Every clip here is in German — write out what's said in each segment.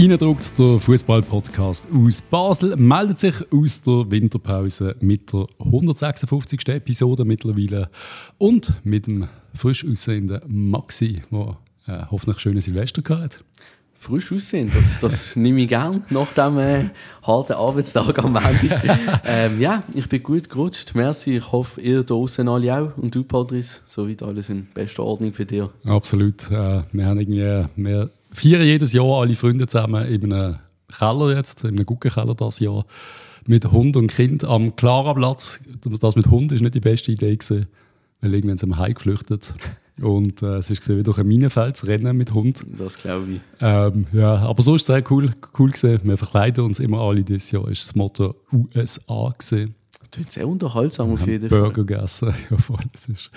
Reindruckt der Fußball-Podcast aus Basel meldet sich aus der Winterpause mit der 156. Episode mittlerweile und mit dem frisch aussehenden Maxi, der äh, hoffentlich schöne Silvester gehabt frisch aussehen. Das, das nehme ich gern nach dem äh, harten Arbeitstag am Ende. ähm, ja, ich bin gut gerutscht. Merci. Ich hoffe, ihr draußen alle auch. Und du, Patrice, soweit alles in bester Ordnung für dich. Absolut. Äh, wir haben irgendwie, wir feiern jedes Jahr alle Freunde zusammen in einem Keller jetzt, in einem Guggenkeller das Jahr, mit Hund und Kind am Klaraplatz. Das mit Hund ist nicht die beste Idee gewesen, weil irgendwann sind wir heimgeflüchtet. Und äh, es ist gesehen wie durch ein Minenfeld zu rennen mit Hund. Das glaube ich. Ähm, ja, aber so ist es sehr cool, cool gesehen. Wir verkleiden uns immer alle dieses Jahr. Ist das Motto USA gesehen. Klingt sehr unterhaltsam auf jeden Fall. Burger gegessen. Ja, voll. Das ist.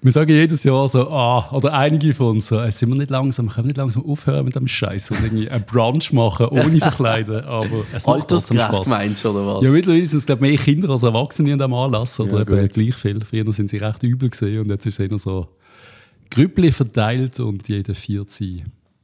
Wir sagen jedes Jahr so, ah, oder einige von uns so, äh, sind wir nicht langsam, können wir nicht langsam aufhören mit dem Scheiß und irgendwie einen Brunch machen, ohne verkleiden. Aber es macht trotzdem Spaß. meinst du, oder was? Ja, mittlerweile sind es, glaube ich, mehr Kinder als Erwachsene an diesem Anlass. Oder ja, eben gleich viel. Früher sind sie recht übel gesehen und jetzt ist es eher so Grüppli verteilt und jeder vierte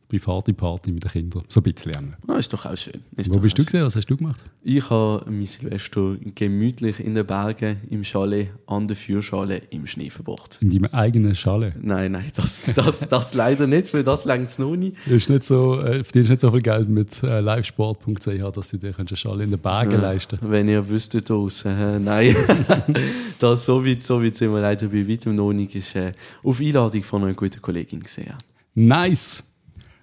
private Party mit den Kindern. So ein bisschen lernen. Ah, ist doch auch schön. Ist Wo bist du gesehen? Was hast du gemacht? Ich habe mein Silvester gemütlich in den Bergen, im Chalet, an der Feuerschale im Schnee verbracht. In deinem eigenen Chalet? Nein, nein, das, das, das leider nicht, weil das längt es noch nicht. Ist nicht so, äh, verdienst nicht so viel Geld mit äh, livesport.ch, dass du dir einen Chalet in den Bergen ja, leisten Wenn ihr wüsstet draußen, äh, nein. das so weit, so weit sind wir leider bei weitem noch nicht. Ist, äh, auf Einladung von einer guten Kollegin gesehen. Nice!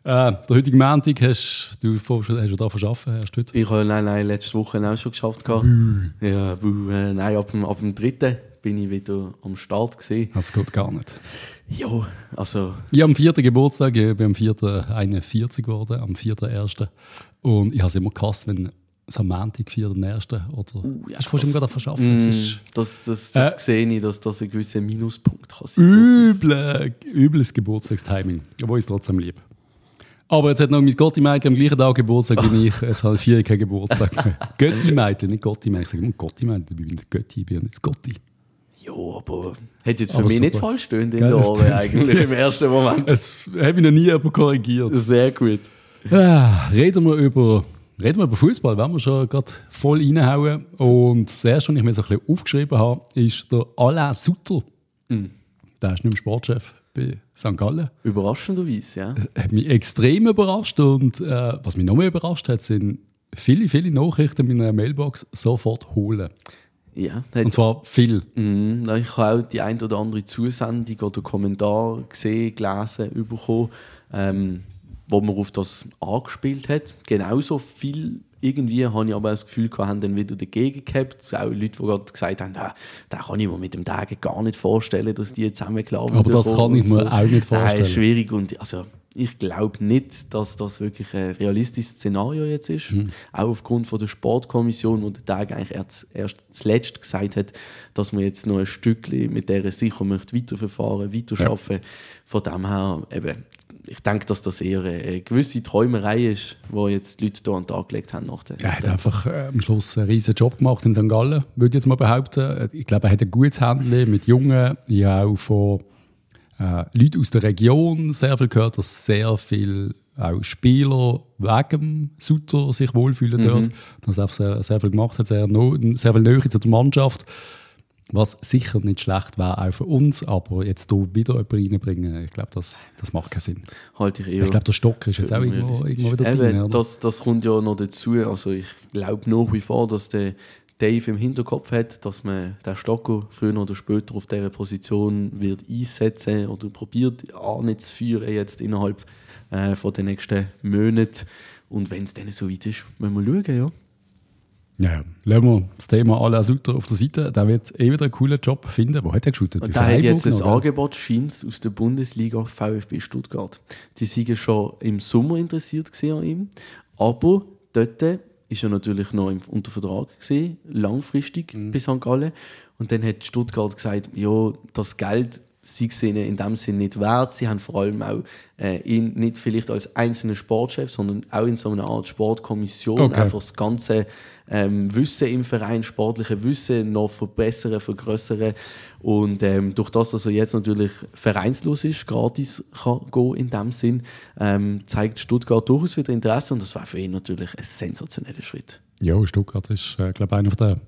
Äh, der heutige Montag hast du, hast du da verschaffen? Hast heute? Ich habe nein, nein, letzte Woche auch schon geschafft. Ja, buh, äh, nein, ab dem, ab dem dritten bin ich wieder am Start gesehen. Das geht gar nicht. Ja, also. Ich habe am vierten Geburtstag, ich bin am vierten 41 geworden, am vierten ersten. Und ich habe es immer gehasst, wenn so am Montag, vierten ersten oder uh, ja, hast du vorhin gerade verschaffen? Mm, das, das, das, das äh, sehe ich, dass das ein gewisser Minuspunkt kann sein. Üble, übles Geburtstagstiming, aber ich trotzdem lieb. Aber jetzt hat noch mein Gotti-Mädchen am gleichen Tag Geburtstag wie ich. Jetzt habe ich vier keinen Geburtstag mehr. Götti-Mädchen, nicht Gotti-Mädchen. Ich sage immer Gotti-Mädchen, ich bin Götti, ich bin nicht Gotti. Ja, aber hätte jetzt für aber mich super. nicht falsch stehen in der Ohren eigentlich im ersten Moment. Das habe ich noch nie jemand korrigiert. Sehr gut. Ja, reden wir über, reden wir über Fußball, wenn wir schon gerade voll reinhauen. Und das erste, was ich mir so ein bisschen aufgeschrieben habe, ist der Alain Sutter. Mm. Der ist nicht mehr Sportchef bei St. Gallen. Überraschenderweise, ja. Äh, hat mich extrem überrascht und äh, was mich noch mehr überrascht hat, sind viele, viele Nachrichten in meiner Mailbox sofort holen. Ja, und zwar viel. Mm, ich habe auch die ein oder andere Zusendung oder Kommentar gesehen, gelesen, bekommen, ähm, wo man auf das angespielt hat. Genauso viel irgendwie habe ich aber das Gefühl gehabt, haben dann wieder dagegen gehabt. Auch Leute, die gerade gesagt haben, ah, da kann ich mir mit dem Tag gar nicht vorstellen, dass die zusammenklappen. Aber das kann ich mir so. auch nicht vorstellen. Nein, schwierig. Und also, ich glaube nicht, dass das wirklich ein realistisches Szenario jetzt ist. Mhm. Auch aufgrund von der Sportkommission, wo der Tag eigentlich erst, erst zuletzt gesagt hat, dass man jetzt noch ein Stückchen mit dieser sicher möchte weiterverfahren, weiterarbeiten. Ja. Von dem her, eben, ich denke, dass das eher eine gewisse Träumerei ist, die jetzt die Leute hier an den Tag gelegt haben. Nach der, er hat einfach äh, am Schluss einen riesen Job gemacht in St. Gallen, würde ich jetzt mal behaupten. Ich glaube, er hat ein gutes Handeln mit Jungen, ja auch von äh, Leuten aus der Region sehr viel gehört, dass sehr viele auch Spieler wegen Sutter sich wohlfühlen mhm. dort. Dass er einfach sehr, sehr viel gemacht hat, sehr, no, sehr viel Nähe zu der Mannschaft. Was sicher nicht schlecht wäre, auch für uns, aber jetzt hier wieder jemanden reinbringen, ich glaube, das, das macht keinen Sinn. Halte ich, ich glaube, der Stock ist jetzt auch irgendwo, irgendwo wieder Eben, drin. Das, das kommt ja noch dazu. Also ich glaube nach wie vor, dass der Dave im Hinterkopf hat, dass man den Stocker früher oder später auf dieser Position wird einsetzen oder probiert an nicht zu führen jetzt innerhalb äh, von den nächsten Monaten. Und wenn es dann so weit ist, müssen wir schauen, ja. Ja, lassen wir das Thema Alain Sutter auf der Seite. Der wird eh wieder einen coolen Job finden. Wo hat er geschaut? Und der hat jetzt ein Angebot, scheint aus der Bundesliga VfB Stuttgart. Die waren schon im Sommer interessiert an ihm. Aber dort war er natürlich noch unter Vertrag, gewesen, langfristig mhm. bis St. Gallen. Und dann hat Stuttgart gesagt, ja, das Geld sie sehen in dem Sinn nicht wert. Sie haben vor allem auch äh, ihn nicht vielleicht als einzelnen Sportchef, sondern auch in so einer Art Sportkommission Okay. einfach das ganze ähm, Wissen im Verein, sportliche Wissen noch verbessern, vergrößern und ähm, durch das, dass er jetzt natürlich vereinslos ist, gratis kann gehen in dem Sinn, ähm, zeigt Stuttgart durchaus wieder Interesse und das war für ihn natürlich ein sensationeller Schritt. Ja, Stuttgart ist, äh, glaube ich, einer der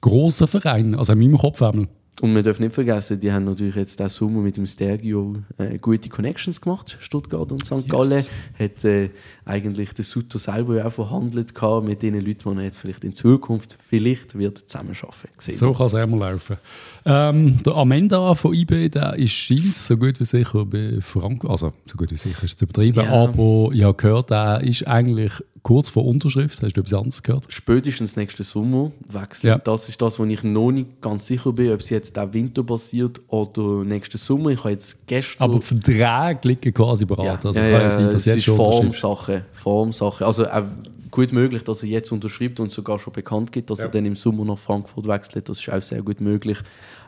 grossen Vereine, also in meinem Kopf einmal. Und man darf nicht vergessen, die haben natürlich jetzt diesen Sommer mit dem Stergio äh, gute Connections gemacht, Stuttgart und St. Gallen. Hat äh, eigentlich der Sutter selber auch verhandelt gehabt mit den Leuten, die er jetzt vielleicht in Zukunft vielleicht wird zusammenarbeiten wird. So kann es einmal laufen. Ähm, der Amenda von IB, der ist scheint so gut wie sicher bei Franco, also so gut wie sicher ist zu übertrieben, Ja. aber ich habe gehört, er ist eigentlich kurz vor Unterschrift. Hast du etwas anderes gehört? Spätestens nächsten Sommer wechseln. Ja. Das ist das, wo ich noch nicht ganz sicher bin, ob es jetzt auch Winter passiert oder nächsten Sommer. Ich habe jetzt gestern... Aber Verträge liegen quasi bereit. also ja, kann ja ja, sein, dass es jetzt ist schon. Formsache. Formsache. Also auch gut möglich, dass er jetzt unterschreibt und sogar schon bekannt gibt, dass er dann im Sommer nach Frankfurt wechselt. Das ist auch sehr gut möglich.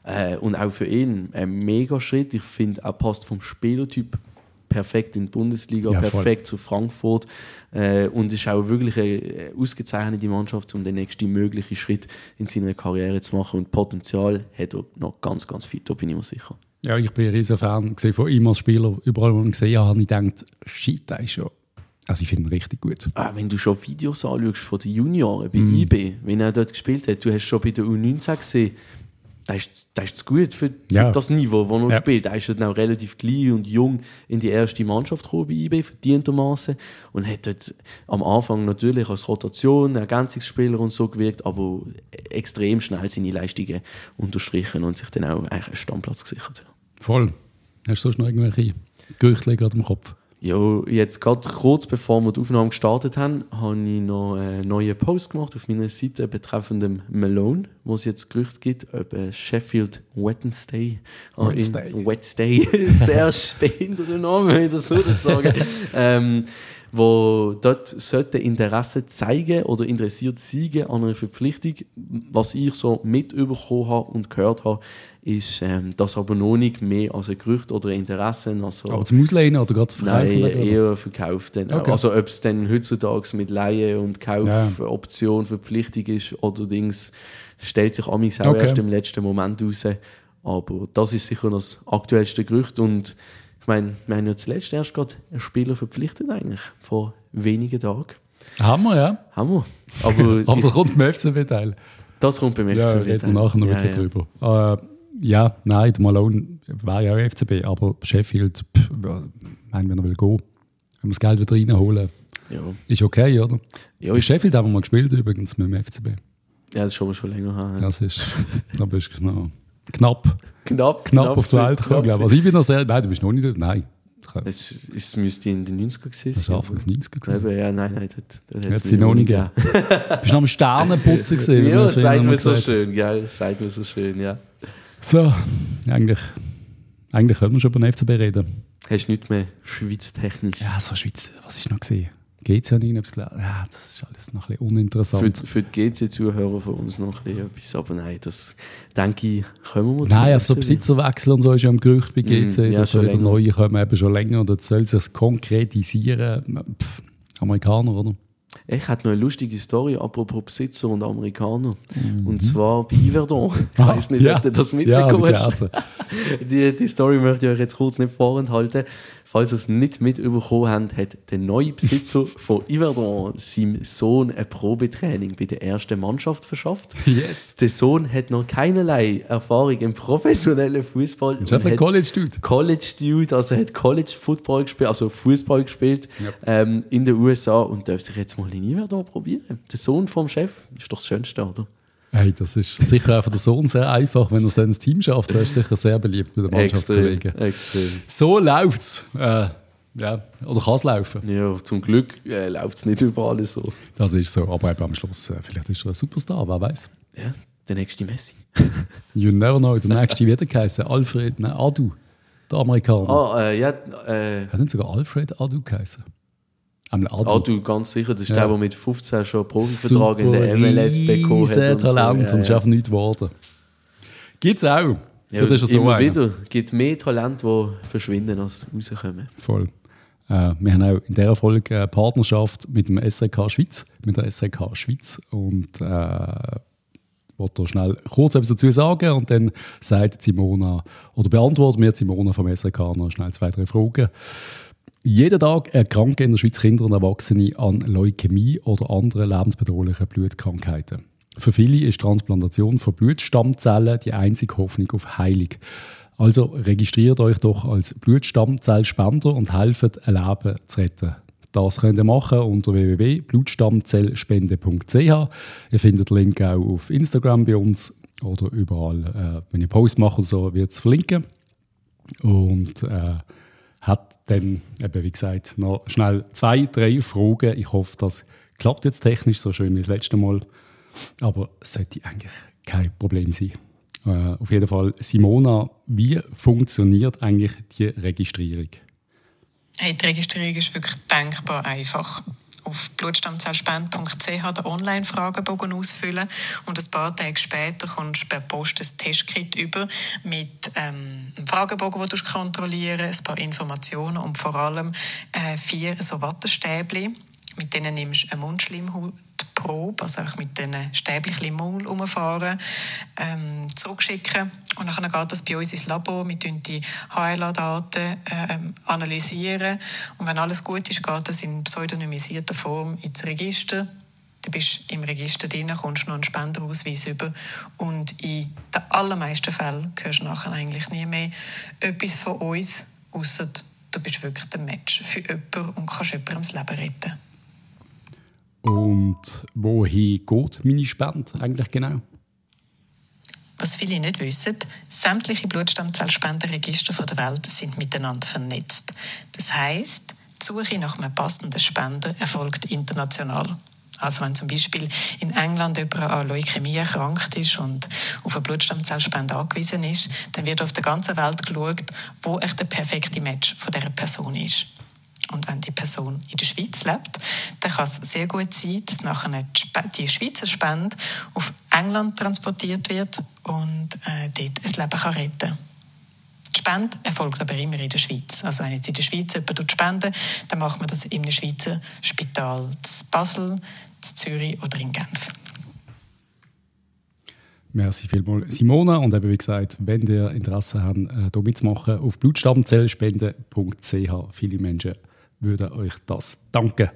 Äh, und auch für ihn ein mega Schritt. Ich finde, er passt vom Spielertyp perfekt in die Bundesliga, Ja, voll. perfekt zu Frankfurt äh, und ist auch wirklich eine äh, ausgezeichnete Mannschaft, um den nächsten möglichen Schritt in seiner Karriere zu machen. Und Potenzial hat er noch ganz, ganz viel, da bin ich mir sicher. Ja, ich bin ein riesen Fan von ihm als Spieler. Überall, wo ich ihn gesehen habe, habe ich gedacht, shit, der ist schon... Also ich finde ihn richtig gut. Ah, wenn du schon Videos anschaust von den Junioren bei Mm. IB, wenn er dort gespielt hat, du hast schon bei der U19 gesehen, da ist, da ist zu gut für, für Ja. das Niveau, das er Ja. spielt. Er ist dann auch relativ klein und jung in die erste Mannschaft gekommen bei IB, verdientermaßen. Und hat dort am Anfang natürlich als Rotation, Ergänzungsspieler und so gewirkt, aber extrem schnell seine Leistungen unterstrichen und sich dann auch eigentlich einen Stammplatz gesichert. Voll. Hast du sonst noch irgendwelche Gerüchte gerade im Kopf? Ja, jetzt gerade kurz bevor wir die Aufnahme gestartet haben, habe ich noch einen neuen Post gemacht auf meiner Seite betreffend dem Malone, wo es jetzt Gerüchte gibt, ob Sheffield Wednesday. ah, Wednesday. Wednesday. Sehr spannender Name, wenn ich das so sagen ähm, wo dort sollte Interesse zeigen oder interessiert sein an einer Verpflichtung. Was ich so mitbekommen habe und gehört habe, ist ähm, das aber noch nicht mehr als ein Gerücht oder ein Interesse. Also, Aber zum Auslehnen oder gerade verkaufen? Nein, eher verkauft. Dann. Okay. Also ob es dann heutzutage mit Leihe und Ja. Kaufoption Verpflichtung ist oder Dings, stellt sich amigs auch Okay. erst im letzten Moment raus. Aber das ist sicher noch das aktuellste Gerücht und ich meine, wir haben ja zuletzt erst gerade einen Spieler verpflichtet eigentlich, vor wenigen Tagen. Haben wir, ja. Haben wir. Aber Aber ich, kommt beim FCB-Teil. das kommt beim Ja, FCB reden wir nachher noch ein Ja, bisschen ja. drüber. Äh, ja, nein, der Malone war ja auch FCB, aber Sheffield, pff, mein, wenn er will gehen, wenn wir das Geld wieder reinholen, Ja. ist okay, oder? Ja, Sheffield haben wir mal gespielt übrigens mit dem FCB. ja, das ist schon, schon länger her. Das ist, da bist du noch knapp, Knapp, knapp auf die Welt gekommen, glaube ich. Also ich bin noch sehr, nein, du bist noch nicht, nein, Es, es müsste in den 90er gewesen das war Anfang des 90er. gewesen. Ja, nein, nein, das, das Hat sie noch nicht gegeben. Bist du noch am Sternenputzen gesehen? Ja, das sagt mir so schön, gell? Das sagt mir so schön, ja. So, eigentlich, eigentlich können wir schon über den FCB reden. Hast du nichts mehr schweiztechnisch? Ja, so Schweiz, was ist noch gesehen? Geht's ja nicht, hab's gelernt. Ja, das ist alles noch ein bisschen Für, uninteressant. für die GC-Zuhörer von uns noch ein bisschen etwas, aber nein, das denke ich, können wir Nein, auf so zu- Besitzer und so ist ja im Gerücht bei GC, Mm, ja, dass da wieder länger. neue kommen, eben schon länger. Und jetzt soll sich konkretisieren. Pff, Amerikaner, oder? Ich hatte noch eine lustige Story, apropos Besitzer und Amerikaner. Und zwar bei Yverdon. Ich Ah, weiß nicht, ja. ob du das Ja, mitbekommen ich hast. gelesen. Die, die Story möchte ich euch jetzt kurz nicht vorenthalten. Falls ihr es nicht mitbekommen habt, hat der neue Besitzer von Yverdon seinem Sohn ein Probetraining bei der ersten Mannschaft verschafft. Yes. Der Sohn hat noch keinerlei Erfahrung im professionellen Fußball. Ist einfach ein und hat- College-Dude. College-Dude, also hat College-Football gespielt, also Fußball gespielt ähm, in den USA und darf sich jetzt mal in Yverdon probieren. Der Sohn vom Chef ist doch das Schönste, oder? Hey, das ist sicher auch für den Sohn sehr einfach, wenn er es dann ins Team schafft. Er ist sicher sehr beliebt mit den Mannschaftskollegen. extrem. So läuft's. Äh, ja, oder kann es laufen. Ja, zum Glück äh, läuft es nicht überall so. Das ist so. Aber eben am Schluss, äh, vielleicht ist er ein Superstar, wer weiß. Ja, der nächste Messi. You never know. Der nächste wieder geheißen. Alfred, nein, Adu. Der Amerikaner. Ah, äh, ja, äh, Hat nicht sogar Alfred Adu geheißen? Einmal Adu. ah, du, ganz sicher, das ist Ja. der, der mit 15 schon Profivertrag in der MLS bekommen hat. und so. Talent Ja, und ist einfach nichts geworden. Gibt's auch. Ja, das ist so immer einer. wieder. Es gibt mehr Talente, die verschwinden, als rauskommen. Voll. Äh, wir haben auch in dieser Folge eine Partnerschaft mit dem SRK Schweiz, mit der SRK Schweiz und äh, wollte da schnell kurz etwas dazu sagen und dann sagt Simona oder beantwortet mir Simona vom SRK noch schnell zwei, drei Fragen. Jeden Tag erkranken in der Schweiz Kinder und Erwachsene an Leukämie oder anderen lebensbedrohlichen Blutkrankheiten. Für viele ist Transplantation von Blutstammzellen die einzige Hoffnung auf Heilung. Also registriert euch doch als Blutstammzellspender und helft, ein Leben zu retten. Das könnt ihr machen unter www.blutstammzellspende.ch. Ihr findet den Link auch auf Instagram bei uns oder überall. Äh, wenn ihr Post macht oder so, wird es verlinken. Und äh, dann, eben wie gesagt, noch schnell zwei, drei Fragen. Ich hoffe, das klappt jetzt technisch so schön wie das letzte Mal. Aber es sollte eigentlich kein Problem sein. Äh, auf jeden Fall, Simona, wie funktioniert eigentlich die Registrierung? Hey, die Registrierung ist wirklich denkbar einfach auf blutstammzellspende.ch den Online-Fragebogen ausfüllen. Und ein paar Tage später kommst du per Post ein Testkit über mit ähm, einem Fragebogen, den du kontrollieren ein paar Informationen und vor allem äh, vier so Wattestäbchen mit denen nimmst du eine Mundschleimhautprobe, also auch mit diesen Stäbchen im Mund umfahren, ähm, zurückschicken. Und dann geht das bei uns ins Labor. Wir die HLA-Daten ähm, analysieren. Und wenn alles gut ist, geht das in pseudonymisierter Form ins Register. Du bist im Register drin, kommst noch einen Spenderausweis über und in den allermeisten Fällen hörst du nachher eigentlich nie mehr etwas von uns, außer du bist wirklich der Match für jemanden und kannst jemandem das Leben retten. Und wohin geht meine Spende eigentlich genau? Was viele nicht wissen, sämtliche Blutstammzellspendenregister der Welt sind miteinander vernetzt. Das heißt, die Suche nach einem passenden Spender erfolgt international. Also wenn zum Beispiel in England jemand an Leukämie erkrankt ist und auf eine Blutstammzellspende angewiesen ist, dann wird auf der ganzen Welt geschaut, wo echt der perfekte Match von dieser Person ist. Und wenn die Person in der Schweiz lebt, dann kann es sehr gut sein, dass nachher die Schweizer Spende auf England transportiert wird und äh, dort ein Leben kann retten kann. Die Spende erfolgt aber immer in der Schweiz. Also wenn jetzt in der Schweiz jemand spenden dann macht man das in einem Schweizer Spital in Basel, in Zürich oder in Genf. Merci vielmals, Simona. Und eben wie gesagt, wenn ihr Interesse habt, hier äh, mitzumachen, auf blutstammzellspende.ch. Viele Menschen würde euch das danken.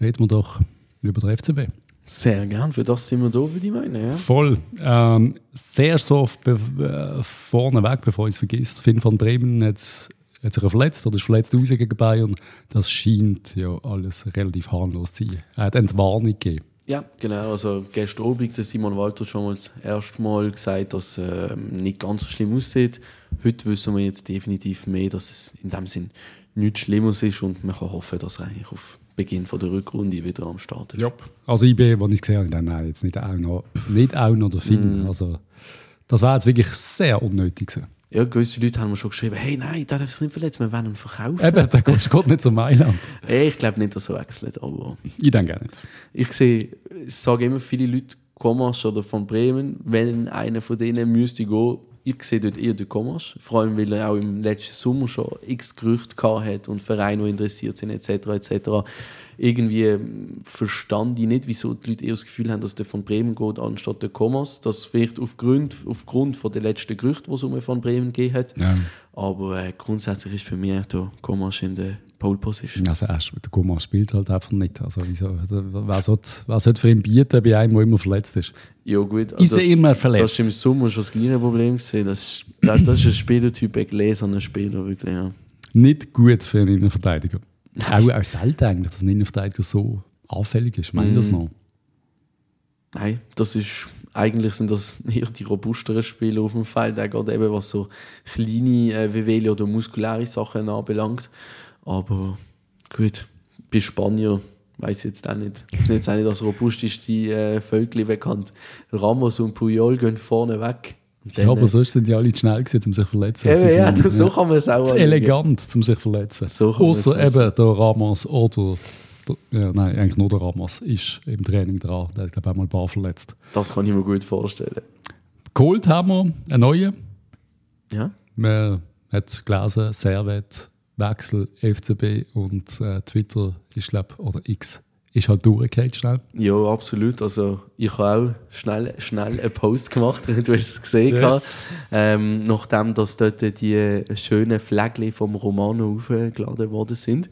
Reden wir doch über den FCB. Sehr gern, für das sind wir da, würde ich meinen. Ja. Voll. Ähm, sehr so be äh, vorneweg, bevor ich es vergisst, Finn von Bremen hat, hat sich verletzt oder ist verletzt raus gegen Bayern. Das scheint ja alles relativ harmlos zu sein. Er hat Entwarnung gegeben. Ja, genau. Also gestern Abend hat Simon Walter schon mal das erste Mal gesagt, dass es äh, nicht ganz so schlimm aussieht. Heute wissen wir jetzt definitiv mehr, dass es in dem Sinn nichts Schlimmes ist und man kann hoffen, dass er eigentlich auf Beginn von der Rückrunde wieder am Start ist. Ja. Also ich bin, als ich gesehen habe, nein, jetzt nicht auch noch, nicht auch noch der Finn. Mm. Also, das war jetzt wirklich sehr unnötig gewesen. Ja, gewisse Leute haben mir schon geschrieben, hey, nein, der darf sich nicht verletzen, wir wollen ihn verkaufen. Eben, der geht nicht zu Mailand. ich glaube nicht, dass er wechselt, aber... Ich denke auch nicht. Ich sehe, ich sage immer viele Leute, Komas oder von Bremen, wenn einer von denen müsste gehen, ich sehe dort eher den Commerce, vor allem weil er auch im letzten Sommer schon x Gerüchte gehabt hat und Vereine, die interessiert sind etc. etc. Irgendwie ähm, verstand ich nicht, wieso die Leute eher das Gefühl haben, dass der von Bremen geht, anstatt der Commerce. Das vielleicht aufgrund, aufgrund von der letzten Gerüchte, die es um von Bremen gegeben hat. Ja. Aber äh, grundsätzlich ist für mich der Commerce in der Pole Position. Also der Goma spielt halt einfach nicht. Also wieso, wer, sollte, wer sollte für ihn bieten bei einem, der immer verletzt ist? Ja gut. Also ist er immer verletzt? Das war im Sommer schon das gleiche Problem. Gewesen. Das, das, das ist ein Spielertyp, ein gläserner Spieler, wirklich, ja. Nicht gut für einen Innenverteidiger. auch, auch selten eigentlich, dass ein Innenverteidiger so anfällig ist. Meint mm. das noch? Nein, das ist eigentlich sind das eher die robusteren Spieler auf dem Feld, gerade eben was so kleine äh, Wehwehchen oder muskuläre Sachen anbelangt. Aber gut, bei Spanier weiß jetzt auch nicht. Das sind jetzt auch nicht das robusteste äh, Völkchen bekannt. Ramos und Puyol gehen vorne weg. Ja, aber sonst sind die alle zu schnell gewesen, um sich zu verletzen. Eben, ja, sind, so kann man es auch. Zu elegant, um sich zu verletzen. So Außer eben der Ramos oder ja, nein, eigentlich nur der Ramos ist im Training dran. Der hat, glaube ich, auch mal ein paar verletzt. Das kann ich mir gut vorstellen. geholt haben wir einen neuen. Ja. Man hat gelesen, Servet, Wechsel, FCB und äh, Twitter ist, glaube oder X, ist halt durchgehend schnell. Ja, absolut. Also ich habe auch schnell, schnell einen Post gemacht, du hast es gesehen. Yes. Ähm, nachdem dass dort die schönen Flägchen vom Romano aufgeladen worden sind.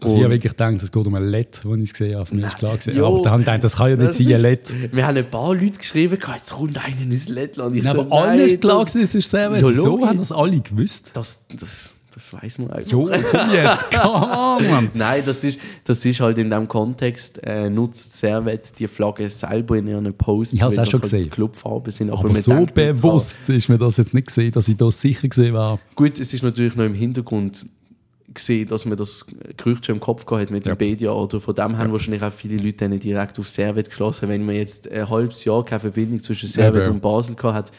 Also ich Und- habe wirklich gedacht, es geht um ein LED, das ich gesehen habe. Mir ist klar gewesen. Jo. Aber dann habe ich gedacht, das kann ja nicht sein, ein LED. Wir haben ein paar Leute geschrieben, jetzt kommt einer ins Lettland. Ich Nein, so, aber allen ist klar das, gewesen, es ist Servet. Ja, Wieso haben das alle gewusst? das, das, das weiß man einfach. Jo, komm jetzt, come on, Mann. Nein, das ist, das ist halt in diesem Kontext, äh, nutzt Servet die Flagge selber in ihren Posts. Ich habe es auch das schon halt gesehen. Clubfarben sind. Aber, man so denkt bewusst ist mir das jetzt nicht gesehen, dass ich da sicher gesehen war. Gut, es ist natürlich noch im Hintergrund gesehen, dass man das Gerücht schon im Kopf gehabt hat mit Ja. dem Bedia oder von dem haben wahrscheinlich auch viele Leute dann direkt auf Servet geschlossen. Wenn man jetzt ein halbes Jahr keine Verbindung zwischen Servet Eben. und Basel gehabt hat,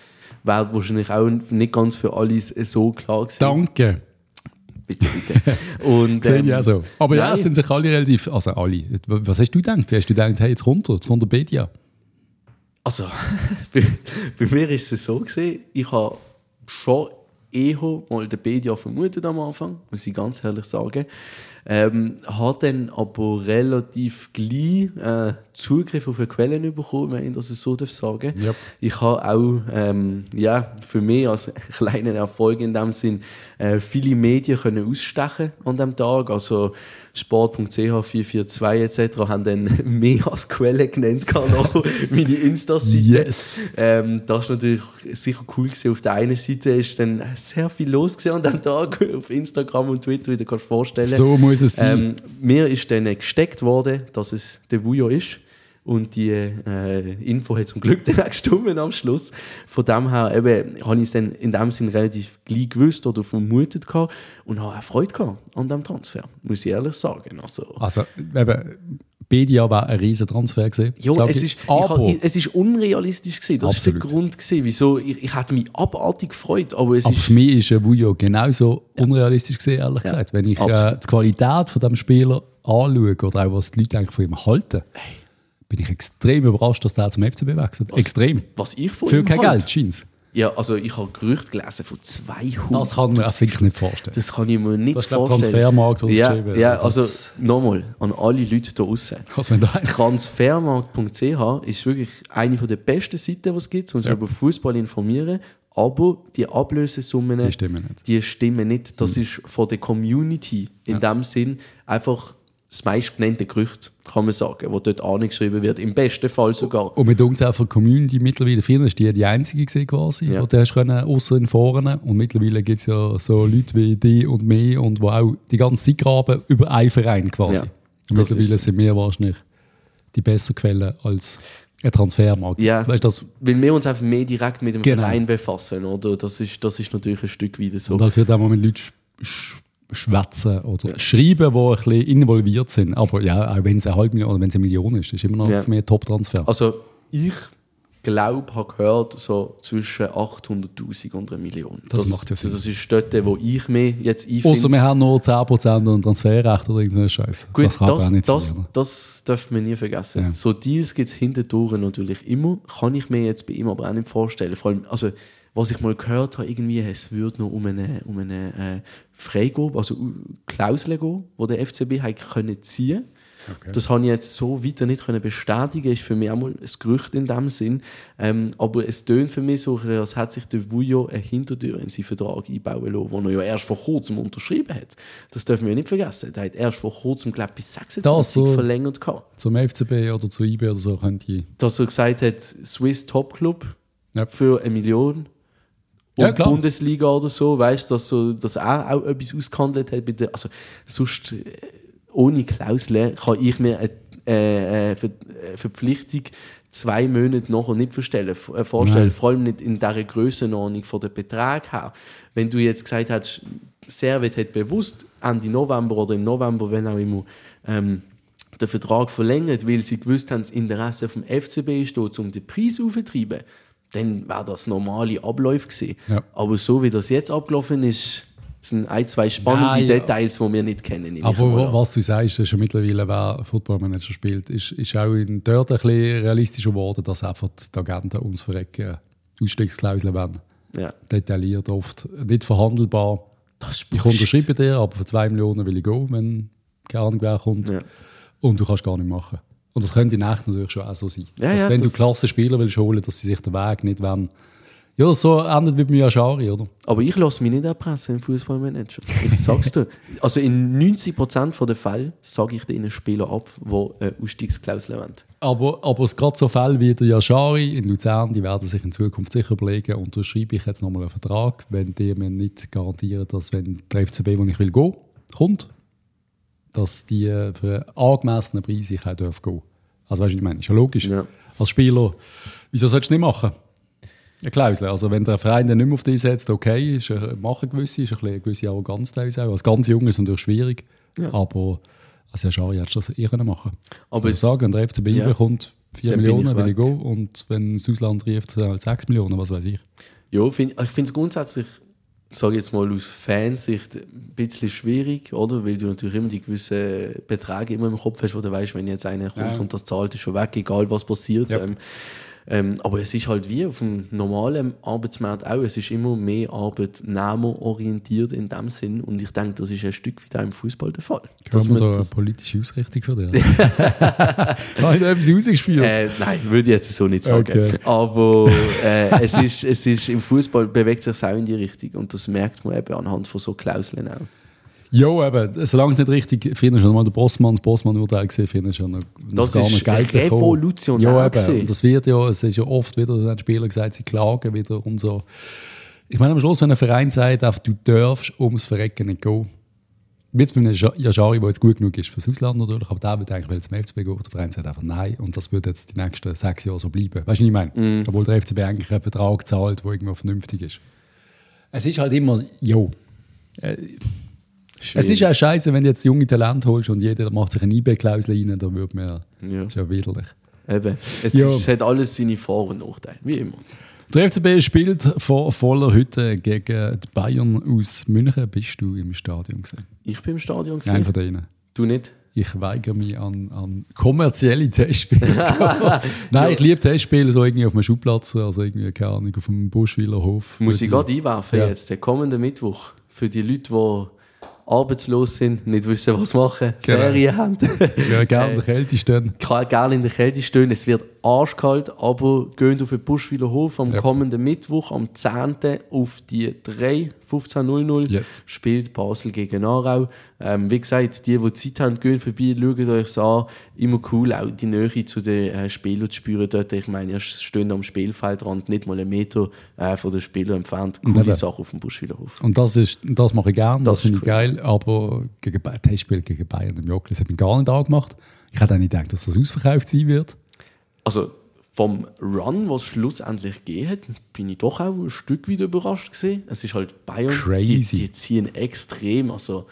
wäre wahrscheinlich auch nicht ganz für alle so klar gewesen. Danke. Bitte, bitte. Und, ähm, auch so. Aber ja, nein. es sind sich alle relativ, also alle. Was hast du gedacht? Hast du gedacht, hey, jetzt runter, jetzt kommt der Bedia? Also, bei, bei mir ist es so gesehen, ich habe schon eher mal den Bedia vermutet am Anfang, muss ich ganz ehrlich sagen. Ähm, habe dann aber relativ gleich äh, Zugriff auf die Quellen bekommen, wenn ich das so darf sagen Ja. Ich habe auch, ähm, ja, für mich als kleinen Erfolg in dem Sinn, äh, viele Medien können ausstechen an dem Tag. Also Sport.ch, 442 etc. haben dann mehr als Quelle genannt, gehabt, noch meine Insta-Seite. Yes. Ähm, das war natürlich sicher cool gewesen. Auf der einen Seite ist dann sehr viel los an dem Tag auf Instagram und Twitter, wie du kannst vorstellen. So muss es sein. Ähm, mir ist dann gesteckt worden, dass es der Vujo ist. Und die äh, Info hat zum Glück dann auch gestimmt am Schluss. Von dem her eben, habe ich es dann in dem Sinn relativ gleich gewusst oder vermutet gehabt und habe auch Freude gehabt an dem Transfer, muss ich ehrlich sagen. Also, Also, eben, Bedia war ein riesen Transfer gesehen. Jo, sag es ich. ist, ich, aber ha- es ist unrealistisch gewesen. Das ist Absolut. der Grund gewesen, wieso ich, ich hätte mich abartig gefreut, aber es Aber ist für mich ist Vujo genauso unrealistisch gesehen, ehrlich gesagt. Wenn ich äh, die Qualität von dem Spieler anschaue oder auch was die Leute eigentlich von ihm halten, bin ich extrem überrascht, dass der zum FCB wechselt. Extrem. was ich von Für kein halte. Geld, scheint Ja, also ich habe Gerüchte gelesen von 200. Das kann man sich nicht vorstellen. Das kann ich mir nicht Das ist, vorstellen. Transfermarkt, das ja, geschrieben ja, wird. also nochmal an alle Leute da draußen. Transfermarkt.ch ist wirklich eine der besten Seiten, die es gibt, um sich Ja. über Fußball informieren. Aber die Ablösesummen, Die stimmen nicht. Hm. die stimmen nicht. Das ist von der Community in dem Sinn einfach das meistgenannte Gerücht, kann man sagen, wo dort angeschrieben wird. Im besten Fall sogar. Und mit uns auch von der Community mittlerweile, früher ist die die einzige gewesen quasi, Ja. die hast können, außer in Foren. Und mittlerweile gibt es ja so Leute wie die und mich und wo auch die ganze Zeit graben über einen Verein quasi. Ja, mittlerweile sind wir wahrscheinlich die besseren Quellen als ein Transfermarkt. Ja, Weißt das, weil wir uns einfach mehr direkt mit dem Genau. Verein befassen, oder? Das ist, das ist natürlich ein Stück wieder so. und halt für auch mal mit Leuten schwätzen oder schreiben, die ein bisschen involviert sind. Aber ja, auch wenn es eine halbe Million oder wenn es eine Million ist, ist immer noch Ja. ein Top-Transfer. Also ich glaube, habe gehört, so zwischen 800'000 und einer Million. Das macht ja Sinn. Das ist dort, wo ich mich jetzt Außer einfinde. wir haben nur 10% und Transferrecht oder irgendeinen Scheiß. Gut, das das, das, sein. das dürfen wir nie vergessen. Ja. So Deals gibt es hintendurch natürlich immer. Kann ich mir jetzt bei ihm aber auch nicht vorstellen. Vor allem, also, was ich mal gehört habe, irgendwie, es würde noch um eine, um eine äh, Freigabe, also uh, Klausel gehen, die der FCB hat können ziehen Das habe ich jetzt so weiter nicht können bestätigen. Ist für mich auch mal ein Gerücht in dem Sinn. Ähm, aber es tönt für mich so, als hätte sich der Vujo eine Hintertür in seinen Vertrag einbauen lassen, den er ja erst vor kurzem unterschrieben hat. Das dürfen wir ja nicht vergessen. Der hat erst vor kurzem, glaube ich, bis 26 Das so. verlängert gehabt. Zum FCB oder zu IB oder so könnte ich. Dass er gesagt hat, Swiss Top Club Ja. für eine Million. Und Ja, klar. Bundesliga oder so, weißt du, dass, so, dass er auch etwas ausgehandelt hat. Bei der, also, sonst, äh, ohne Klausel kann ich mir eine äh, äh, äh, Verpflichtung zwei Monate nachher nicht vorstellen, vorstellen. Nein. Vor allem nicht in dieser Grössenordnung von der Betrag her. Wenn du jetzt gesagt hast, Servet hat bewusst Ende November oder im November, wenn auch immer, ähm, den Vertrag verlängert, weil sie gewusst haben, das Interesse vom FCB ist dort, um den Preis aufzutreiben, dann wäre das normale Abläufe gewesen. Ja. Aber so wie das jetzt abgelaufen ist, sind ein, zwei spannende Nein, ja. Details, die wir nicht kennen. Aber was du sagst, ist schon mittlerweile, wer Footballmanager spielt, ist, ist auch in dort ein bisschen realistischer geworden, dass einfach die Agenten ums Verrecken Ausstiegsklauseln wollen. Ja. Detailliert oft. Nicht verhandelbar. Ich unterschreibe dir, aber für 2 Millionen will ich gehen, wenn keine Ahnung wer kommt. Ja. Und du kannst gar nicht machen. Und das könnte in echt natürlich schon auch so sein. Ja, dass ja, wenn das- du klasse Spieler willst holen, dass sie sich den Weg nicht wollen. Ja, so endet wie bei Yashari, oder? Aber ich lasse mich nicht erpressen im Fußballmanager. Ich sag's dir. Also in 90% der Fälle sage ich den Spieler ab, die eine Ausstiegsklausel wollen. Aber, aber es gerade so Fälle wie der Yashari in Luzern, die werden sich in Zukunft sicher überlegen, unterschreibe ich jetzt nochmal einen Vertrag, wenn die mir nicht garantieren, dass wenn der FCB, wo ich will gehen, kommt, dass die für einen angemessenen Preis ich auch gehen. Also weißt du, ich meine, ist ja logisch. Ja. Als Spieler, wieso sollst du es nicht machen? Eine Klausel. Also wenn der Verein dann nicht mehr auf dich setzt, okay, ist ein, machen gewisse, ist eine gewisse Arroganz teilweise auch. Als ganz Jung ist es natürlich schwierig, Ja. aber also ja, schade, hättest du das eh können machen Aber ich sagen, wenn der FCB Ja. bekommt 4 Dann bin Millionen, ich will ich gehen. Und wenn das Ausland rieft, dann halt 6 Millionen, was weiß ich. Ja, find, ich finde es grundsätzlich, sage jetzt mal aus Fansicht, ein bisschen schwierig, oder? Weil du natürlich immer die gewissen Beträge immer im Kopf hast, wo du weißt, wenn jetzt einer kommt Ja. und das zahlt, ist schon weg, egal was passiert. Ja. Ähm, ähm, aber es ist halt wie auf dem normalen Arbeitsmarkt auch, es ist immer mehr arbeitnehmerorientiert in dem Sinn und ich denke, das ist ein Stück weit auch im Fußball der Fall. Haben wir man da eine politische Ausrichtung für dich? Habe ich da etwas rausgespielt? Äh, nein, würde ich jetzt so nicht sagen. Okay. Aber äh, es, ist, es ist im Fußball bewegt sich auch in die Richtung und das merkt man eben anhand von so Klauseln auch. Ja, eben, solange es nicht richtig, finde ich schon mal der Bossmann, das Bossmann-Urteil gesehen, finde ich schon noch, Das gar ist Geld revolutionär Ja, eben. Und das wird ja, es ist ja oft wieder, da haben die Spieler gesagt, sie klagen wieder und so. Ich meine, am Schluss, wenn ein Verein sagt, du darfst ums Verrecken nicht gehen, jetzt bei einem Ja- Yashari, der jetzt gut genug ist fürs Ausland natürlich, aber der wird eigentlich zum FCB gehen, der Verein sagt einfach nein und das wird jetzt die nächsten sechs Jahre so bleiben. Weißt du, was ich meine? Mhm. Obwohl der FCB eigentlich einen Betrag zahlt, der irgendwie vernünftig ist. Es ist halt immer, jo, es ist auch scheiße, wenn du jetzt junge Talente holst und jeder macht sich eine IB-Klausel rein, da wird man Ja. ist ja widerlich. Eben. Es, Ja. ist, es hat alles seine Vor- und Nachteile, wie immer. Der FCB spielt vor voller Hütte gegen die Bayern aus München. Bist du im Stadion gesehen? Ich bin im Stadion Nein, gesehen. von denen. Du nicht? Ich weigere mich an, an kommerzielle Testspiele zu. Nein, ich liebe Testspiele, so irgendwie auf einem Schulplatz, also irgendwie, keine Ahnung, auf dem Buschwiller Hof. Muss ich gerade einwerfen Ja. jetzt, der kommende Mittwoch, für die Leute, die arbeitslos sind, nicht wissen, was machen, Genau. Ferien haben. Ja, gerne in der Kälte stehen. gerne in der Kälte stehen. Es wird arschkalt, aber gehen auf den Buschwiller Hof am Ja. kommenden Mittwoch, am 10. auf die 3, 15.00 Yes. spielt Basel gegen Aarau. Ähm, wie gesagt, die, die Zeit haben, gehen vorbei, schaut euch an. Immer cool, auch die Nähe zu den äh, Spielern zu spüren dort. Ich meine, ihr steht am Spielfeldrand, nicht mal einen Meter äh, von den Spielern entfernt. Coole eben. Sache auf dem Buschwiller Hof. Und das, ist, das mache ich gerne, das, Das finde ist ich geil. Aber gegen Ba- Testspiel gegen Bayern im Joggeli, das hat mich gar nicht angemacht. Ich hätte auch nicht gedacht, dass das ausverkauft sein wird. Also vom Run, was es schlussendlich gegeben hat, bin ich doch auch ein Stück wieder überrascht gewesen. Es ist halt Bayern, Crazy. Die, die ziehen extrem. Also,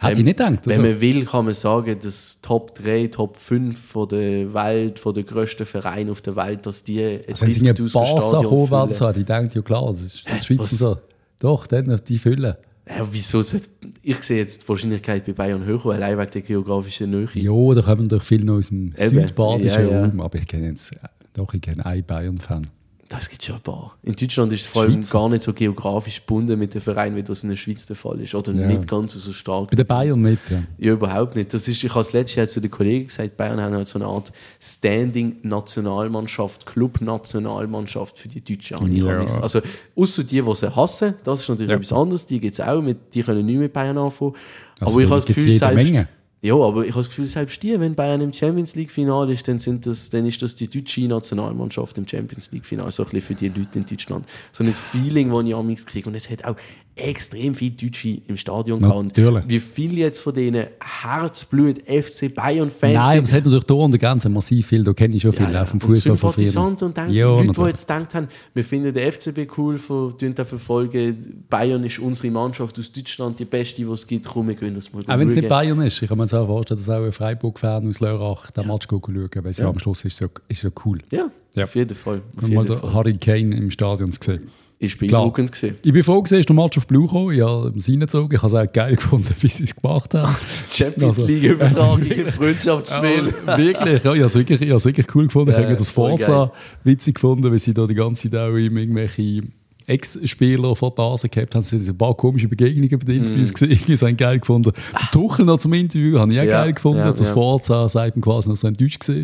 Hätte ich nicht gedacht, Wenn also- man will, kann man sagen, dass Top 3, Top 5 von der Welt, von der grössten Vereine auf der Welt, dass die ein Also wenn sie eine 30'000 Barca Stadion kommen werden, füllen. so, die denkt, ja klar, das ist das Schweizer was? so. Doch, dann die füllen. Ja, wieso sollte, ich sehe jetzt die Wahrscheinlichkeit bei Bayern höher, allein wegen der geografischen Nähe. Ja, da kommen natürlich viele noch aus dem Eben. südbadischen Ja, ja. Raum, aber ich kenne jetzt, doch, ich kenne einen Bayern-Fan. Das gibt schon ein paar. In Deutschland ist es vor allem gar nicht so geografisch gebunden mit den Vereinen, wie das in der Schweiz der Fall ist. Oder Ja. nicht ganz so stark. Bei den Bayern nicht, ja. Ja, überhaupt nicht. Das ist, ich habe es letztes Jahr zu den Kollegen gesagt, Bayern haben halt so eine Art Standing-Nationalmannschaft, Club-Nationalmannschaft für die Deutsche. Ja. Also, außer die, die sie hassen, das ist natürlich Ja. etwas anderes, die gibt es auch, mit, die können nicht mit Bayern anfangen. Also aber ich habe das Gefühl, selbst, Menge. Ja, aber ich habe das Gefühl, selbst die, wenn Bayern im Champions League-Final ist, dann, sind das, dann ist das die deutsche Nationalmannschaft im Champions League-Final. So ein bisschen für die Leute in Deutschland. So ein Feeling, das ich am kriege. Und es hat auch extrem viele Deutsche im Stadion gehabt. Und Natürlich. Wie viele jetzt von denen Herzblut FC Bayern-Fans Nein, aber es hat natürlich da an der Grenze massiv viel, da kenne ich schon viele Ja, auch vom und Fußball früher. Sympathisanten und denken, Ja, Leute, die natürlich. jetzt gedacht haben, wir finden den FCB cool, ver- tun den verfolgen, Bayern ist unsere Mannschaft aus Deutschland, die beste, die es gibt, komm, wir gehen das mal Auch wenn es nicht. Bayern ist. Ich jetzt auch vorstellen, dass auch ein Freiburg-Fan aus Lörrach den Match schauen kann, weil es ja. am Schluss ist so, ist so cool. Ja, Ja. auf jeden Fall. Auf mal jeden den Fall. Harry Kane im Stadion zu sehen. Ist beeindruckend gewesen. Ich bin froh, gewesen, dass der Match auf Blue gekommen. Ich habe es reingezogen. Ich habe es auch geil gefunden, wie sie es gemacht haben. Das Champions Also, League Übertragung im Freundschaftsspiel. Ja, wirklich, ja, ich habe es wirklich, ich habe es wirklich cool gefunden. Ja, ich habe das Forza witzig gefunden, weil sie da die ganze Zeit auch immer irgendwelche Ex-Spieler vor der Nase gehabt haben. Sind ein paar komische Begegnungen bei den Interviews gesehen. Ich habe es geil gefunden. Der Tuchel noch zum Interview habe ich auch Ja, geil gefunden. ja, das ja. Forza sagt ihm quasi, dass er enttäuscht war.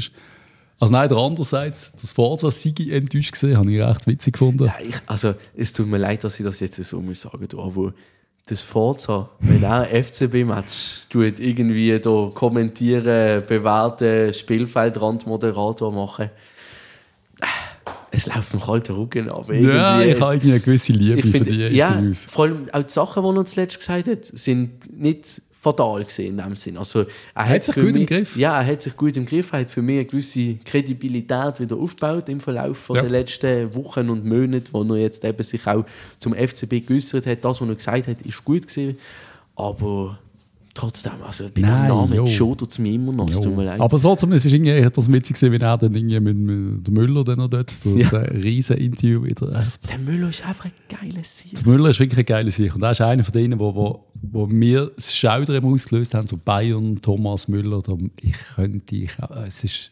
Also nein, der andererseits, das Forza Sigi enttäuscht gesehen, habe ich recht witzig gefunden. Ja, ich, also, es tut mir leid, dass ich das jetzt so muss sagen muss, aber das Forza, wenn er ein FCB-Match tut, irgendwie da kommentieren, bewerten, Spielfeldrandmoderator machen, es läuft mir kalt der Rücken ab. Ja, Irgendwie, ich es- habe eine gewisse Liebe ich für find, die ja, Interviews. vor allem auch die Sachen, die er zuletzt gesagt hat, sind nicht fatal gesehen in dem Sinn. Also, er hat sich für gut im mich, Griff. Ja, er hat sich gut im Griff. Er hat für mich eine gewisse Kredibilität wieder aufgebaut im Verlauf von Ja. der letzten Wochen und Monate, wo er jetzt eben sich auch zum FCB geäußert hat. Das, was er gesagt hat, ist gut gewesen. Aber trotzdem, also bei Nein, dem Namen jo. schodert es mir immer noch. Es tut mir leid. Aber trotzdem, es ist irgendwie eher das witzig gewesen, wenn er dann irgendwie mit, mit dem Müller dann noch dort, der, Ja. der riesen Interview wieder. der Müller ist einfach ein geiles Sieg. Der Müller ist wirklich ein geiler Sieg. Und er ist einer von denen, wo, wo, wo mir das Schaudern ausgelöst haben, so Bayern, Thomas Müller. Da, ich könnte, ich, es ist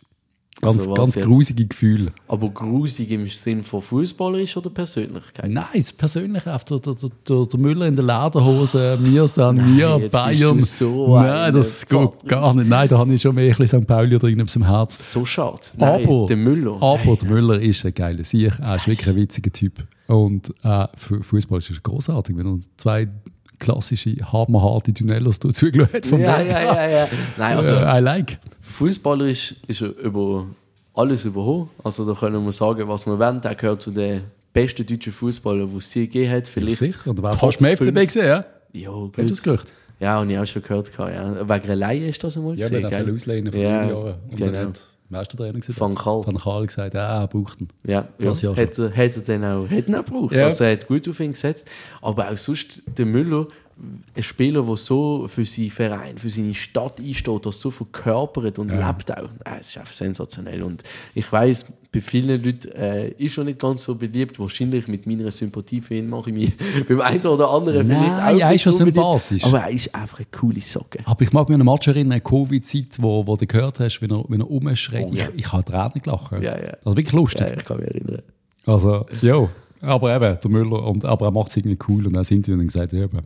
ganz, Also ganz grusige Gefühl. Aber grusig im Sinn von fußballerisch oder Persönlichkeit? Nein, persönlich der, der, der, der Müller in der Lederhose, wir sind wir, Bayern. so Nein, das geht gar nicht. Nein, da habe ich schon mehr ein bisschen St. Pauli drin im Herz. So schade. Nein, aber, der Müller. aber Nein. der Müller ist ein geiler Sieg. Er ist wirklich ein witziger Typ. Und äh, Fußball ist großartig, wenn er zwei klassische, hammerharte Duellos hat vom ja, ja, ja, ja. Nein, also Äh, I like. fußballerisch ist er über alles überholt. Also da können wir sagen, was wir wollen. Er gehört zu den besten deutschen Fußballern, die es je gegeben hat. Vielleicht Sicher. Und er war fast beim FCB gesehen, ja? Ja, Kennst du das gut. Gerücht? Ja, habe ich auch schon gehört. Ja. Wegen einer Laie ist das einmal Ja, gesehen, wir haben gell? viel auslehnen vor Ja, Jahren. Und genau. dann hat Meistertrainer gesagt. Van Gaal. Van Gaal gesagt, ja, er braucht ihn. Ja, ja. Das Jahr schon. hat, er, hat er dann auch, hat ihn auch gebraucht. Ja. Also er hat gut auf ihn gesetzt. Aber auch sonst, der Müller, ein Spieler, der so für seinen Verein, für seine Stadt einsteht, das so verkörpert und Ja. lebt auch. Es ist einfach sensationell. Und ich weiß, bei vielen Leuten äh, ist er nicht ganz so beliebt. Wahrscheinlich mit meiner Sympathie für ihn mache ich mich beim einen oder anderen Nein, vielleicht auch er ist schon so sympathisch. Aber er ist einfach eine coole Socke. Aber ich mag mich an einen Match erinnern, eine Covid-Zeit, wo, wo du gehört hast, wenn er, wenn er rumschreit. Oh, ja. Ich, ich habe Tränen gelacht. Ja, ja. Also wirklich lustig. Ja, ich kann mich erinnern. Also, ja. Aber eben, der Müller, und, aber er macht es irgendwie cool. Und dann sind wir dann gesagt, ja, eben,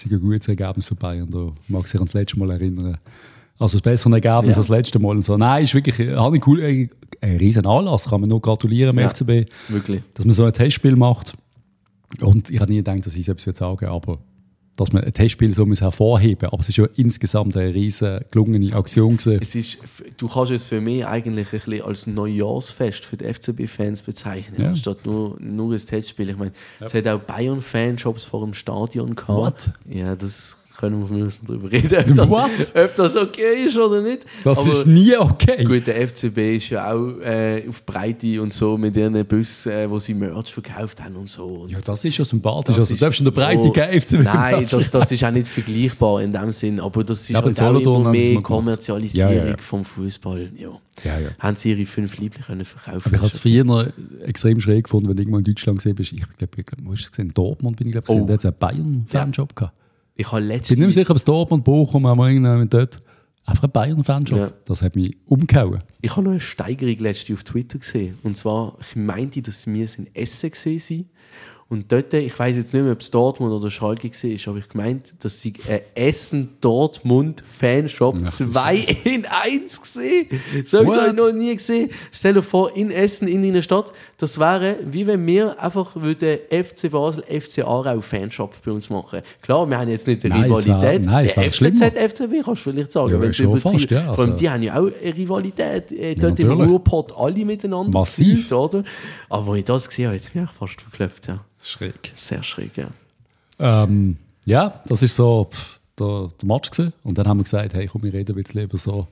es ist ein gutes Ergebnis für Bayern. Da mag sich an das letzte Mal erinnern. Also das bessere Ergebnis Ja. als das letzte Mal. Und so. Nein, ist wirklich äh, habe ich cool, äh, ein riesen Anlass. Kann man nur gratulieren am Ja. FCB, Wirklich. dass man so ein Testspiel macht. Und ich habe nie gedacht, dass ich selbst würde sagen, aber dass man ein Testspiel so muss hervorheben Aber es ist ja insgesamt eine riesen gelungene Aktion gewesen. Es ist, du kannst es für mich eigentlich ein bisschen als Neujahrsfest für die FCB-Fans bezeichnen, Ja. anstatt nur, nur ein Testspiel. Ich meine, es hat auch Bayern-Fanshops vor dem Stadion gehabt. What? Ja, das können wir müssen darüber reden, ob das, What? ob das okay ist oder nicht. Das Aber ist nie okay. Gut, der FCB ist ja auch äh, auf Breite und so mit ihren Bussen, äh, wo sie Merch verkauft haben und so. Und Ja, das ist ja sympathisch. das also, ist- du darfst in der Breite kein FCB Nein, das, das ist auch nicht vergleichbar in dem Sinn. Aber das ist Ja, halt auch immer mehr. Kommerzialisierung Ja, ja, vom Fußball. Ja. Ja, ja. Haben sie ihre fünf Liebling können verkaufen Aber ich habe es früher extrem schräg gefunden, wenn du irgendwann in Deutschland gesehen bist. Ich glaube, ich, wo hast du es gesehen? In Dortmund bin ich glaube gesehen. Oh. Da hat es einen Bayern-Fanshop gehabt. Ich habe Ich bin letztens... nicht sicher, ob es Dortmund, Bochum, haben wir irgendwann dort. Einfach ein Bayern-Fanshop. Ja. Das hat mich umgehauen. Ich habe noch eine Steigerung letzte auf Twitter gesehen. Und zwar, ich meinte, dass wir in Essen gesehen sind. Und dort, ich weiß jetzt nicht mehr, ob es Dortmund oder Schalke war, aber ich gemeint, dass sie ein Essen-Dortmund-Fanshop 2 in 1 gesehen. So habe ich es noch nie gesehen. Stell dir vor, in Essen, in einer Stadt, das wäre, wie wenn wir einfach würden FC Basel, FC Aarau Fanshop bei uns machen. Klar, wir haben jetzt nicht eine Nein, es Rivalität. nein, es wär Der schlimmer. FCZ, FCB kannst du vielleicht sagen, Ja, wenn fast, übertreibst. ja, Vor allem, also- die haben ja auch eine Rivalität äh, dort im natürlich. Ruhrpott, alle miteinander. Massiv. gefühlt, oder? Aber als ich das gesehen habe, es mich auch fast verklopft. Ja. Schräg. Sehr schräg, ja. Ähm, ja, das ist so pff, der, der Match gewesen. Und dann haben wir gesagt, hey, komm, wir reden ein bisschen über so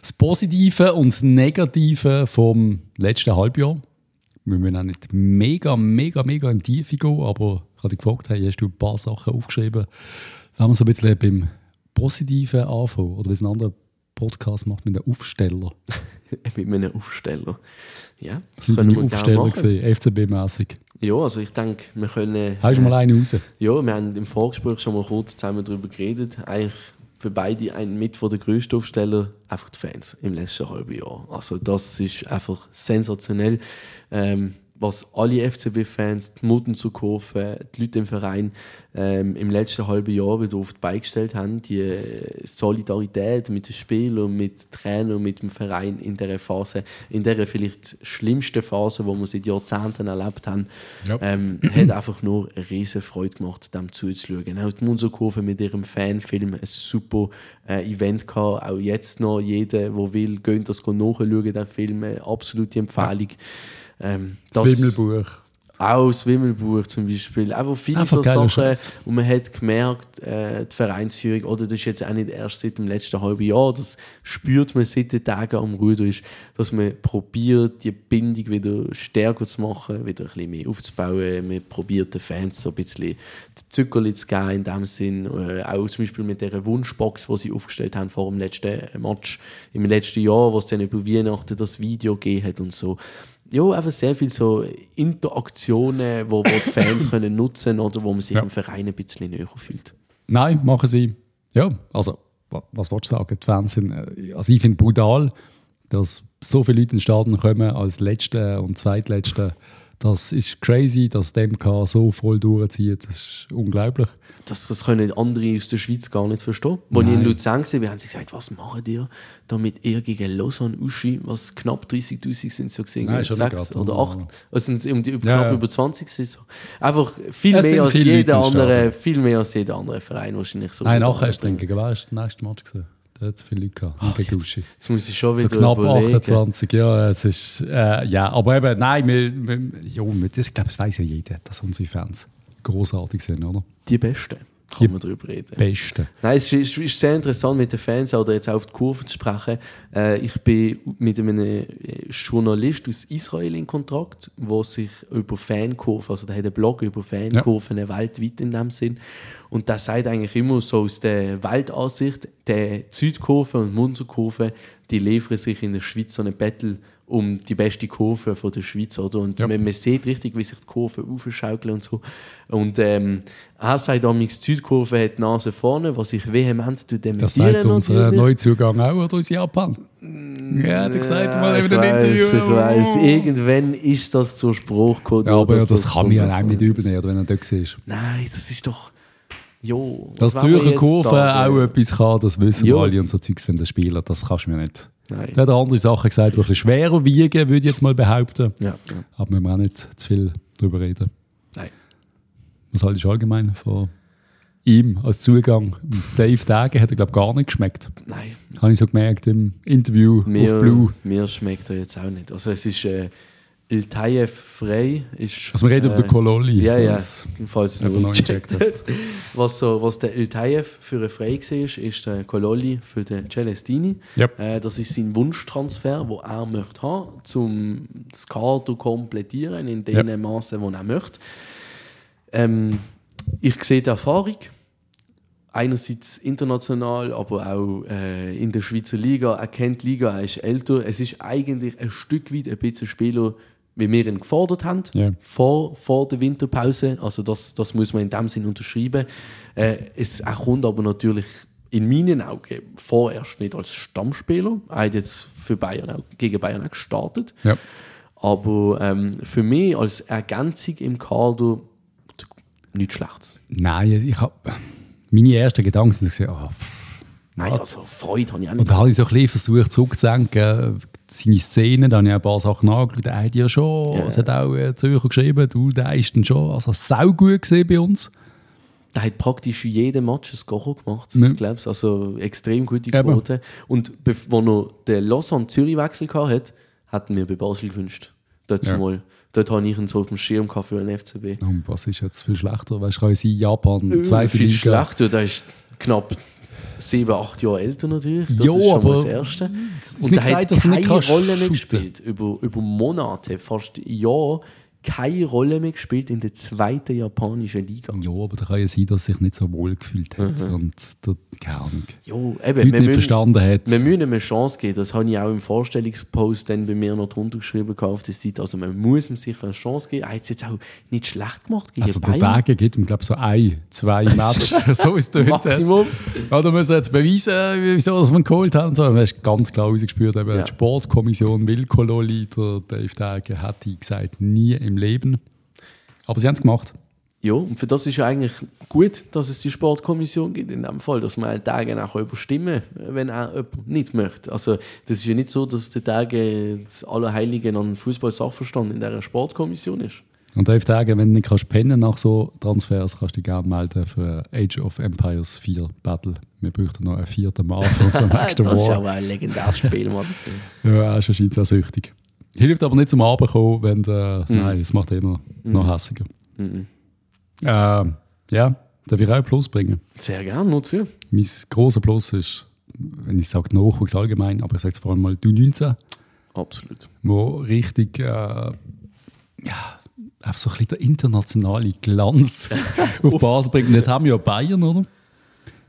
das Positive und das Negative vom letzten Halbjahr. Wir müssen auch nicht mega, mega, mega in die Tiefe gehen, aber ich habe dich gefragt, hey, hast du ein paar Sachen aufgeschrieben? Wenn wir so ein bisschen beim Positiven anfangen, oder wie es ein anderer Podcast macht mit einem Aufsteller. Mit einem Aufsteller. Ja, das Das sind können die wir Aufsteller gesehen, FCB-mäßig. Ja, also ich denke, wir können. Hast du mal einen raus? Ja, wir haben im Vorgespräch schon mal kurz zusammen darüber geredet. Eigentlich für beide ein mit von der grössten Aufsteller einfach die Fans im letzten halben Jahr. Also das ist einfach sensationell. Ähm, was alle FCB-Fans, die Mutten zu kaufen, die Leute im Verein ähm, im letzten halben Jahr wieder oft beigestellt haben, die äh, Solidarität mit den Spielern, mit Trainern, und mit dem Verein in der Phase, in der vielleicht schlimmsten Phase, wo wir seit Jahrzehnten erlebt haben, Ja. ähm, hat einfach nur eine riesige Freude gemacht, dem zuzuschauen. Auch die Munzerkurve mit ihrem Fanfilm ein super äh, Event gehabt. Auch jetzt noch jeder, der will, geht das nachschauen, den Film. Eine absolute Empfehlung. Ähm, Das Wimmelbuch. auch das Wimmelbuch zum Beispiel. Einfach viele Einfach so Sachen, Scheiß. und man hat gemerkt, äh, die Vereinsführung, oder das ist jetzt auch nicht erst seit dem letzten halben Jahr, das spürt man seit den Tagen am Ruder ist, dass man probiert, die Bindung wieder stärker zu machen, wieder ein bisschen mehr aufzubauen. Man probiert den Fans so ein bisschen die Zuckerli zu geben in dem Sinn. Äh, auch zum Beispiel mit dieser Wunschbox, die sie aufgestellt haben vor dem letzten Match im letzten Jahr, wo es dann über Weihnachten das Video gegeben hat und so ja, einfach sehr viel so Interaktionen, wo, wo die Fans können nutzen oder wo man sich Ja. im Verein ein bisschen näher fühlt. Nein, machen sie. Ja, also, wa- was wolltest du sagen? Die Fans sind, äh, also ich finde brutal, dass so viele Leute ins Stadion kommen als Letzte und Zweitletzte. Das ist crazy, dass die MK so voll durchzieht. Das ist unglaublich. Das, das können andere aus der Schweiz gar nicht verstehen. Als ich in. Luzern war, haben sie gesagt, was machen die damit ihr gegen Lausanne Uschi, was knapp 30'000 sind so gesehen, Nein, sechs oder acht, also um die, knapp ja. über 20 sind so. Einfach viel Es mehr als jeder andere, viel mehr als jeder andere Verein wahrscheinlich so. Nein, nachher hast du anbringen. gegen wer ist der nächste Match gesehen? Es viele Leute gehabt. gegen Uschi. Jetzt muss ich schon So wieder knapp überlegen. 28, ja, es ist, äh, ja, aber eben, nein, wir, wir, ja, das, ich glaube, das weiß ja jeder, dass unsere Fans großartig sind, oder? Die Besten, kann Die man darüber reden. Beste. Nein, es ist, ist sehr interessant mit den Fans oder jetzt auch auf die Kurve zu sprechen. Äh, ich bin mit einem äh, Journalist aus Israel in Kontakt, der sich über Fankurven, also der hat einen Blog über Fankurven weltweit in dem Sinn. Und der sagt eigentlich immer so aus der Weltansicht, der Südkurve und Munzerkurve, die liefern sich in der Schweiz so eine Battle um die beste Kurve von der Schweiz, oder? Und Ja. man, man sieht richtig, wie sich die Kurven aufschaukeln und so. Und ähm, er sagt damals, die Südkurve hat die Nase vorne, was ich vehement dementieren Das sagt unser. Neuzugang auch, oder aus Japan? Ja, hat er gesagt, mal in einem Interview. Ich weiss, irgendwann ist das zur Spruch gekommen. Ja, aber dass das, kann man ja nicht übernehmen, wenn er dort war. Nein, das ist doch. Jo, Dass Zürcher Kurve sagen? auch etwas kann, das wissen wir alle und so Zeugs von den Spielern, das kannst du mir nicht. Nein. Er hat andere Sachen gesagt, die ein bisschen schwerer wiegen, würde ich jetzt mal behaupten. Ja, ja. Aber wir müssen auch nicht zu viel darüber reden. Nein. Was haltest du allgemein von ihm als Zugang? Dave Dage hat er, glaube ich, gar nicht geschmeckt. Nein. Habe ich so gemerkt im Interview Mir, auf Blue. mir schmeckt er jetzt auch nicht. Also es ist äh, Iltayev frei. Ist, Also wir reden über den Kololli. Ja, ja, falls- jemand noch gecheckt hat. Was, so, was der Iltayev für einen frei war, ist der Kololli für den Celestini. Yep. Äh, das ist sein Wunschtransfer, den er möchte haben, um das Kader komplettieren in den Yep. Maßen, die er möchte. Ähm, ich sehe die Erfahrung. Einerseits international, aber auch äh, in der Schweizer Liga. Er kennt die Liga, er ist älter. Es ist eigentlich ein Stück weit ein bisschen Spieler, wie wir ihn gefordert haben, Ja. vor, vor der Winterpause. Also das, das muss man in dem Sinn unterschreiben. Äh, es, er kommt aber natürlich in meinen Augen vorerst nicht als Stammspieler. Er hat jetzt für Bayern auch, gegen Bayern auch gestartet. Ja. Aber ähm, für mich als Ergänzung im Kader nichts Schlechtes. Nein, ich habe meine ersten Gedanken sind oh. Nein, also Freude habe ich auch und nicht. da habe ich so ein bisschen versucht zurückzudenken, seine Szenen, da habe ich ein paar Sachen angeschaut, er hat ja schon, es hat auch äh, Zürcher geschrieben, du, der ist dann schon also sau gut gesehen bei uns. Der hat praktisch jeden Match ein Score gemacht, Ja. ich glaube Also extrem gute Eben. Quote. Und bev- als er den Lausanne-Zürich-Wechsel hatte, hatten wir bei Basel gewünscht. Dort, Ja. mal, dort habe ich ihn so auf dem Schirm für den FCB. Und was ist jetzt viel schlechter? Weißt du, kann sein, Japan, zweite Äh, Viel Liga. schlechter, der ist knapp sieben, acht Jahre älter natürlich. Das Jo, ist schon aber mal das Erste. Und gesagt, hat er keine Rolle mehr gespielt. Über, über Monate, fast ein Jahr, keine Rolle mehr gespielt in der zweiten japanischen Liga. Ja, aber da kann ja sein, dass er sich nicht so wohl gefühlt hat und da, keine Ahnung, Jo, die eben, Leute nicht müssen, verstanden hat. wir müssen ihm eine Chance geben. Das habe ich auch im Vorstellungspost dann bei mir noch drunter geschrieben auf der Seite. Also man muss ihm sicher eine Chance geben. Er hat es jetzt auch nicht schlecht gemacht gegen Also der Bayern. Tage gibt ihm, glaube ich, so ein, zwei Matches, so ist es Maximum. Ja, da müssen wir jetzt beweisen, wieso dass wir ihn geholt haben. So, man hast ganz klar rausgespürt, eben Ja. die Sportkommission Wilkololi, der Dave Tage, hat gesagt, nie im Leben. Aber sie haben es gemacht. Ja, und für das ist ja eigentlich gut, dass es die Sportkommission gibt in dem Fall, dass man einen Tage auch überstimmen kann, wenn auch jemand nicht möchte. Also das ist ja nicht so, dass der Tage das Allerheiligen an Fußball-Sachverstand in dieser Sportkommission ist. Und Dave Tage, wenn du nicht kannst pennen nach so Transfers, kannst du dich gerne melden für Age of Empires 4 Battle. Wir bräuchten noch einen vierten Mal für unser nächstes das ist War. auch ein legendäres Spiel, Mann. Ja, er ist anscheinend sehr süchtig. Hilft aber nicht zum Abend kommen, wenn der, Mhm. Nein, das macht eh noch, noch hässiger. Ähm, ja, darf ich auch ein Plus bringen? Sehr gerne, nur zu. Mein grosser Plus ist, wenn ich sage Nachwuchs allgemein, aber ich sage es vor allem mal du 19, Absolut. wo richtig, äh, ja, einfach so ein bisschen der internationale Glanz auf Basel bringt. Und jetzt haben wir ja Bayern, oder?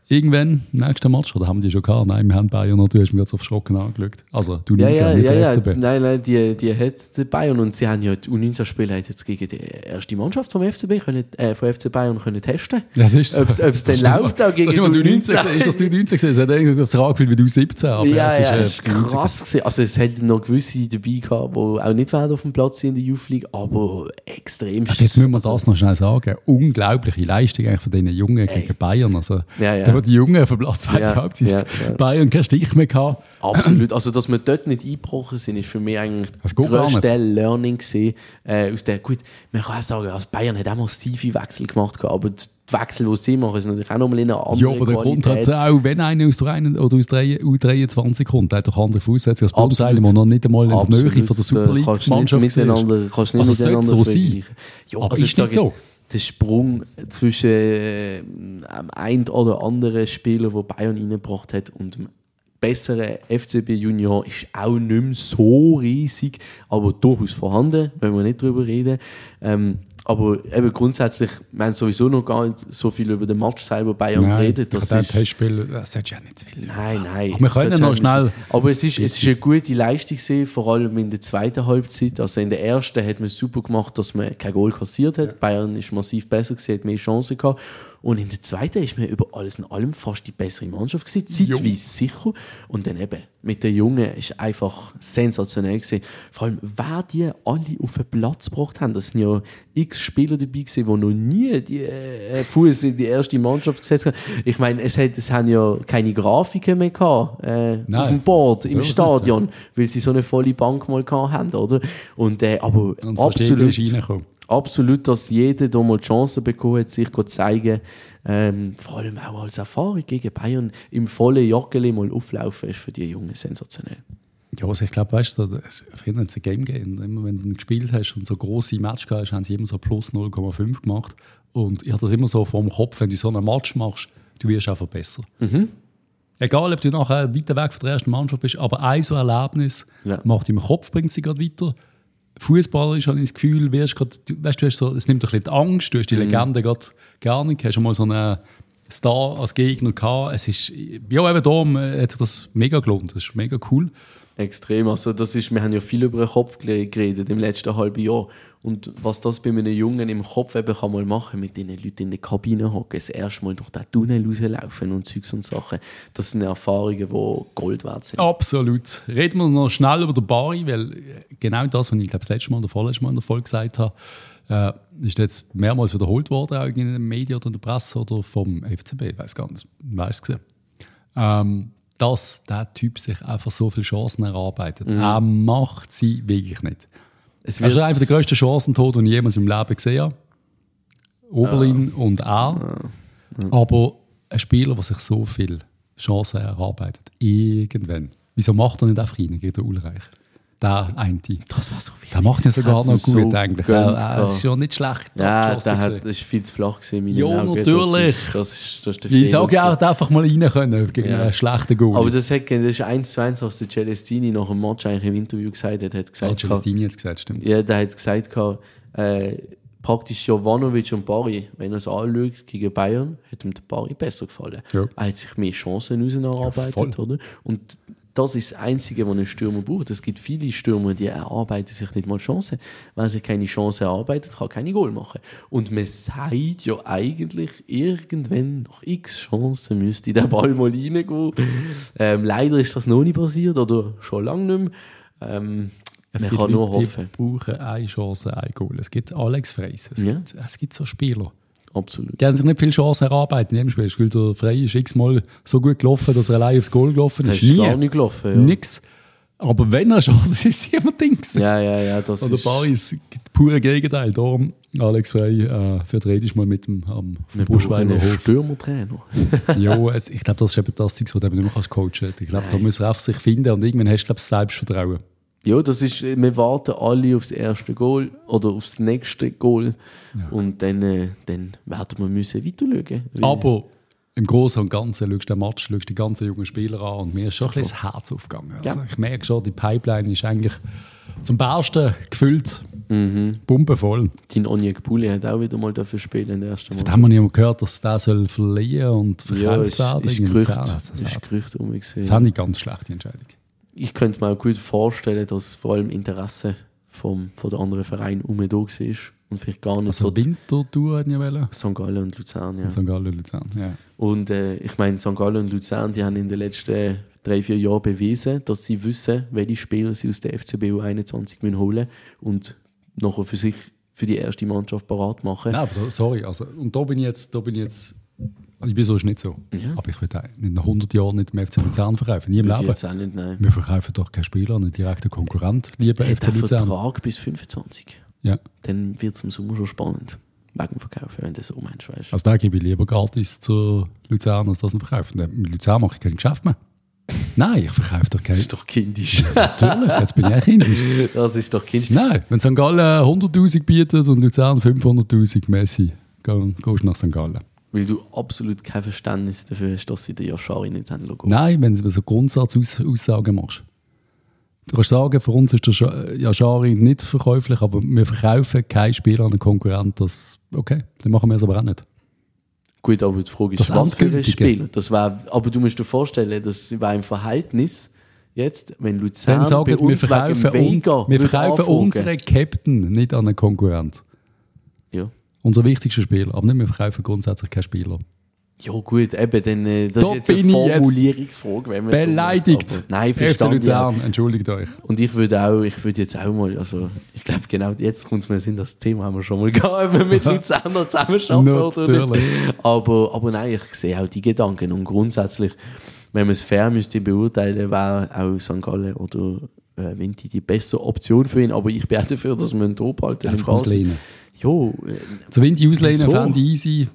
Irgendwann, nächsten Match, oder haben die schon gehabt? Nein, wir haben Bayern noch, du hast mich jetzt auf Schrocken angeschaut. Also, du Ja, 19, ja, nicht ja, der ja. FCB. Nein, nein, die, die hat der Bayern und sie haben ja die U19-Spieler jetzt gegen die erste Mannschaft vom FCB können, äh, vom FC Bayern können testen. Das ist so. Ob's Das dann ist läuft auch gegen ist, die du 19 U19. Ist das du 19 gewesen? Es hat irgendwie das angefühlt wie du 17. Aber ja, es ist, ja, äh, es ist die 19 krass gewesen. Also es hat noch gewisse dabei gehabt, die auch nicht auf dem Platz sind in der Youth League, aber extrem. Also jetzt müssen wir das noch schnell sagen. Unglaubliche Leistung eigentlich von diesen Jungen gegen Bayern. Also, Ja, ja. Wo die Jungen auf Platz zweite Ja, Halbzeit ja, ja. Bayern keinen Stich mehr gehabt. Absolut. Also, dass wir dort nicht eingebrochen sind, ist für mich eigentlich Das das grösste Learning gewesen, äh, aus der, gut, man kann auch sagen, also Bayern hat auch massive Wechsel gemacht, gehabt, aber die Wechsel, die sie machen, sind natürlich auch nochmal in einer anderen Ja, aber der Grund hat auch, wenn einer aus der einen oder aus der U23 kommt, der hat doch andere Voraussetzungen als. Bundesheim, der noch nicht einmal in der Absolut. Nähe von der Super Da kannst du nicht League-Mannschaft ist. miteinander, kannst nicht Also miteinander so sein. Ja, Aber also ist nicht so. Der Sprung zwischen äh, einem ein oder anderen Spieler, den Bayern reingebracht hat, und dem besseren FCB Junior ist auch nicht mehr so riesig, aber durchaus vorhanden, wenn wir nicht drüber reden. Ähm, aber eben grundsätzlich, wir haben sowieso noch gar nicht so viel über den Match selber Bayern Nein, geredet. Das ist, Testspiel, das hättest du ja nicht zu viel. Nein, nein. Aber wir können noch schnell- Aber es ist, es ist eine gute Leistung gewesen, vor allem in der zweiten Halbzeit. Also in der ersten hat man es super gemacht, dass man kein Goal kassiert hat. Bayern ist massiv besser gewesen, hat mehr Chancen gehabt. Und in der zweiten ist man über alles in allem fast die bessere Mannschaft gewesen, zeitweise sicher. Und dann eben mit den Jungen ist einfach sensationell gewesen. Vor allem, wer die alle auf den Platz gebracht haben. Das sind ja x Spieler dabei gewesen, die noch nie die äh, Fuß in die erste Mannschaft gesetzt haben. Ich meine, es, hat, es haben ja keine Grafiken mehr gehabt, äh, Nein. auf dem Board, im Stadion, weil sie so eine volle Bank mal gehabt haben, oder? Und, äh, aber Und absolut. Absolut, dass jeder da mal die Chance bekommen hat, sich zu zeigen. Ähm, vor allem auch als Erfahrung gegen Bayern im vollen Joggeli mal auflaufen, ist für die Jungen sensationell. Ja, also ich glaube, weißt du, früher hat es ein Game gegeben. Immer wenn du gespielt hast und so grosse Match gehabt hast, haben sie immer so plus 0,5 gemacht. Und ich habe das immer so vor dem Kopf, wenn du so einen Match machst, du wirst einfach besser. Egal, ob du nachher weiter weg von der ersten Mannschaft bist, aber ein so Erlebnis Ja. macht im Kopf, bringt sie gerade weiter. Fußballer ist, habe ich das Gefühl, wirst grad, du, weißt, du hast so, es nimmt doch ein bisschen die Angst, du hast die Legende gerade gar nicht, hast schon mal so einen Star als Gegner gehabt. Es ist, ja, eben darum äh, hat sich das mega gelohnt, das ist mega cool. Extrem. Also das ist, wir haben ja viel über den Kopf gere- geredet im letzten halben Jahr. Und was das bei einem Jungen im Kopf eben kann mal machen, mit den Leuten in der Kabine hocken, das erste Mal durch den Tunnel rauslaufen und Zeugs und Sachen, das sind Erfahrungen, die Gold wert sind. Absolut. Reden wir noch schnell über den Bari, weil äh, genau das, was ich glaube, das letzte Mal oder vorletzte Mal in der Folge gesagt habe, äh, ist jetzt mehrmals wiederholt worden, auch in den Medien oder in der Presse oder vom FCB, ich weiß gar nicht, es gesehen. Ähm, dass der Typ sich einfach so viele Chancen erarbeitet. Er macht sie wirklich nicht. Es Er ist einer der grössten Chancentod, den ich jemals im Leben gesehen habe. Oberlin und er. Aber ein Spieler, der sich so viele Chancen erarbeitet, irgendwann. Wieso macht er nicht einfach rein gegen den Ulreich? Der eine. das war so wichtig. Der macht ja sogar noch gut so eigentlich. gegönnt Er, er ist ja nicht schlecht. Ja, der hat, ist viel zu flach meinen Ja, Augen. natürlich. Das ist, das ist, das ist der Ich sage ja, er hätte einfach mal rein können gegen Ja. einen schlechten Goal. Aber das, hat, das ist eins zu eins, was der Celestini nach dem Match eigentlich im Interview gesagt hat. hat gesagt, Celestini hat es gesagt, stimmt. Ja, der hat gesagt, Äh, praktisch Jovanovic und Bari, wenn er es anschaut gegen Bayern, hat ihm der Bari besser gefallen. Ja. Er hat sich mehr Chancen rausgearbeitet, voll. oder? Und das ist das Einzige, was ein Stürmer braucht. Es gibt viele Stürmer, die erarbeiten sich nicht mal Chancen. Wenn sich keine Chance erarbeitet, kann keine Goal machen. Und man sagt ja eigentlich, irgendwann nach x Chancen müsste der Ball mal reingehen. Ähm, leider ist das noch nicht passiert oder schon lange nicht mehr. Ähm, man gibt kann nur Leute, die hoffen. brauchen eine Chance, ein Goal. Es gibt Alex Freis. Es, Ja. gibt, es gibt so Spieler. Absolut. Die haben sich nicht viel Chancen erarbeitet in Spiel. Das Spiel der Frey ist x-mal so gut gelaufen, dass er allein aufs Goal gelaufen Das ist. ist Nie. gar nicht gelaufen. Ja. Nix. Aber wenn er Chance ist, ist es immer Ding. Ja, ja, ja, das Oder ist... Ist das pure Gegenteil. Darum, Alex Frey, äh, vertretest mal mit dem brauchen einen Buschweiler Hof. Stürmertrainer. ja, es, ich glaube, das ist eben das Zeug, das du eben nicht mehr kannst coachen Ich glaube, da muss er auf sich finden und irgendwann hast du, glaube ich, Selbstvertrauen. Ja, das ist, wir warten alle aufs erste Goal oder aufs nächste Goal und dann, äh, dann werden wir müssen weiter schauen. Weil- Aber im Großen und Ganzen schaust du den Match, schaust die ganzen jungen Spieler an und mir ist schon ein bisschen das Herz aufgegangen. Also Ja. Ich merke schon, die Pipeline ist eigentlich zum Besten gefüllt, Mhm. pumpenvoll. Dein Onyek Puli hat auch wieder mal dafür spielen der ersten Da Mal. haben wir nicht gehört, dass der soll verliehen und Ja, verkauft ist, werden. ist Gerücht, Das das ist Gerücht umgesehen. fand ich ganz schlechte Entscheidung. Ich könnte mir auch gut vorstellen, dass vor allem Interesse vom, von den anderen Vereinen um da war und vielleicht gar nicht Also so Winterthur hätten ja wollen. St. Gallen und Luzern. Ja. St. Gallen, Luzern, ja. Und äh, ich meine, St. Gallen und Luzern, die haben in den letzten drei, vier Jahren bewiesen, dass sie wissen, welche Spieler sie aus der FCB U21 müssen holen und nachher für sich, für die erste Mannschaft parat machen. Nein, aber da, sorry, also, und da bin ich jetzt, da bin ich jetzt, also ich bin sonst nicht so. Ja. Aber ich würde in 100 Jahren nicht mehr FC Luzern verkaufen, nie im Leben. nicht. Wir verkaufen doch keinen Spieler, einen direkten Konkurrent, lieber FC Luzern. Vertrag bis 25. Ja. Dann wird es im Sommer schon spannend. Wegen Verkauf, wenn du so meinst, weißt du. Also da gebe ich lieber gratis zu Luzern, als das ihn verkaufen. Mit Luzern mache ich kein Geschäft mehr. Nein, ich verkaufe doch Das keinen. ist doch kindisch. Natürlich, jetzt bin ich auch kindisch. das ist doch kindisch. Nein, wenn St. Gallen 100'000 bietet und Luzern 500'000 Messi, geh- gehst du nach St. Gallen. Weil du absolut kein Verständnis dafür hast, dass sie den Yashari nicht haben lassen. Nein, wenn du so Grundsatzaussagen machst. Du kannst sagen, für uns ist der Yashari nicht verkäuflich, aber wir verkaufen keinen Spieler an einen Konkurrent. Das, okay, dann machen wir es aber auch nicht. Gut, aber die Frage ist, Das was für ein. Spieler? Das wär, aber du musst dir vorstellen, das war im Verhältnis jetzt, wenn Luzern Dann sagen bei wir, wir uns verkaufen, uns, wir verkaufen unseren Captain nicht an einen Konkurrent. Unser wichtigster Spieler. Aber nicht, wir verkaufen grundsätzlich keinen Spieler. ja gut, eben, dann, äh, das Da ist jetzt eine ich jetzt Formulierungsfrage, wenn man so Beleidigt. macht, aber- Nein, FC verstanden. Ja. Luzern, entschuldigt euch. Und ich würde auch, ich würde jetzt auch mal, also ich glaube genau jetzt kommt es mir Sinn, das Thema haben wir schon mal gehabt, ob wir mit Luzerner zusammenarbeiten oder nicht. Aber, aber nein, ich sehe auch die Gedanken und grundsätzlich, wenn man es fair müsste beurteilen, wäre auch St. Gallen oder äh, Vinti die bessere Option für ihn, aber ich bin auch dafür, dass wir ihn da behalten. Einfach auslehnen. Jo, äh, Zu Winti auslehnen Wieso? fände ich easy.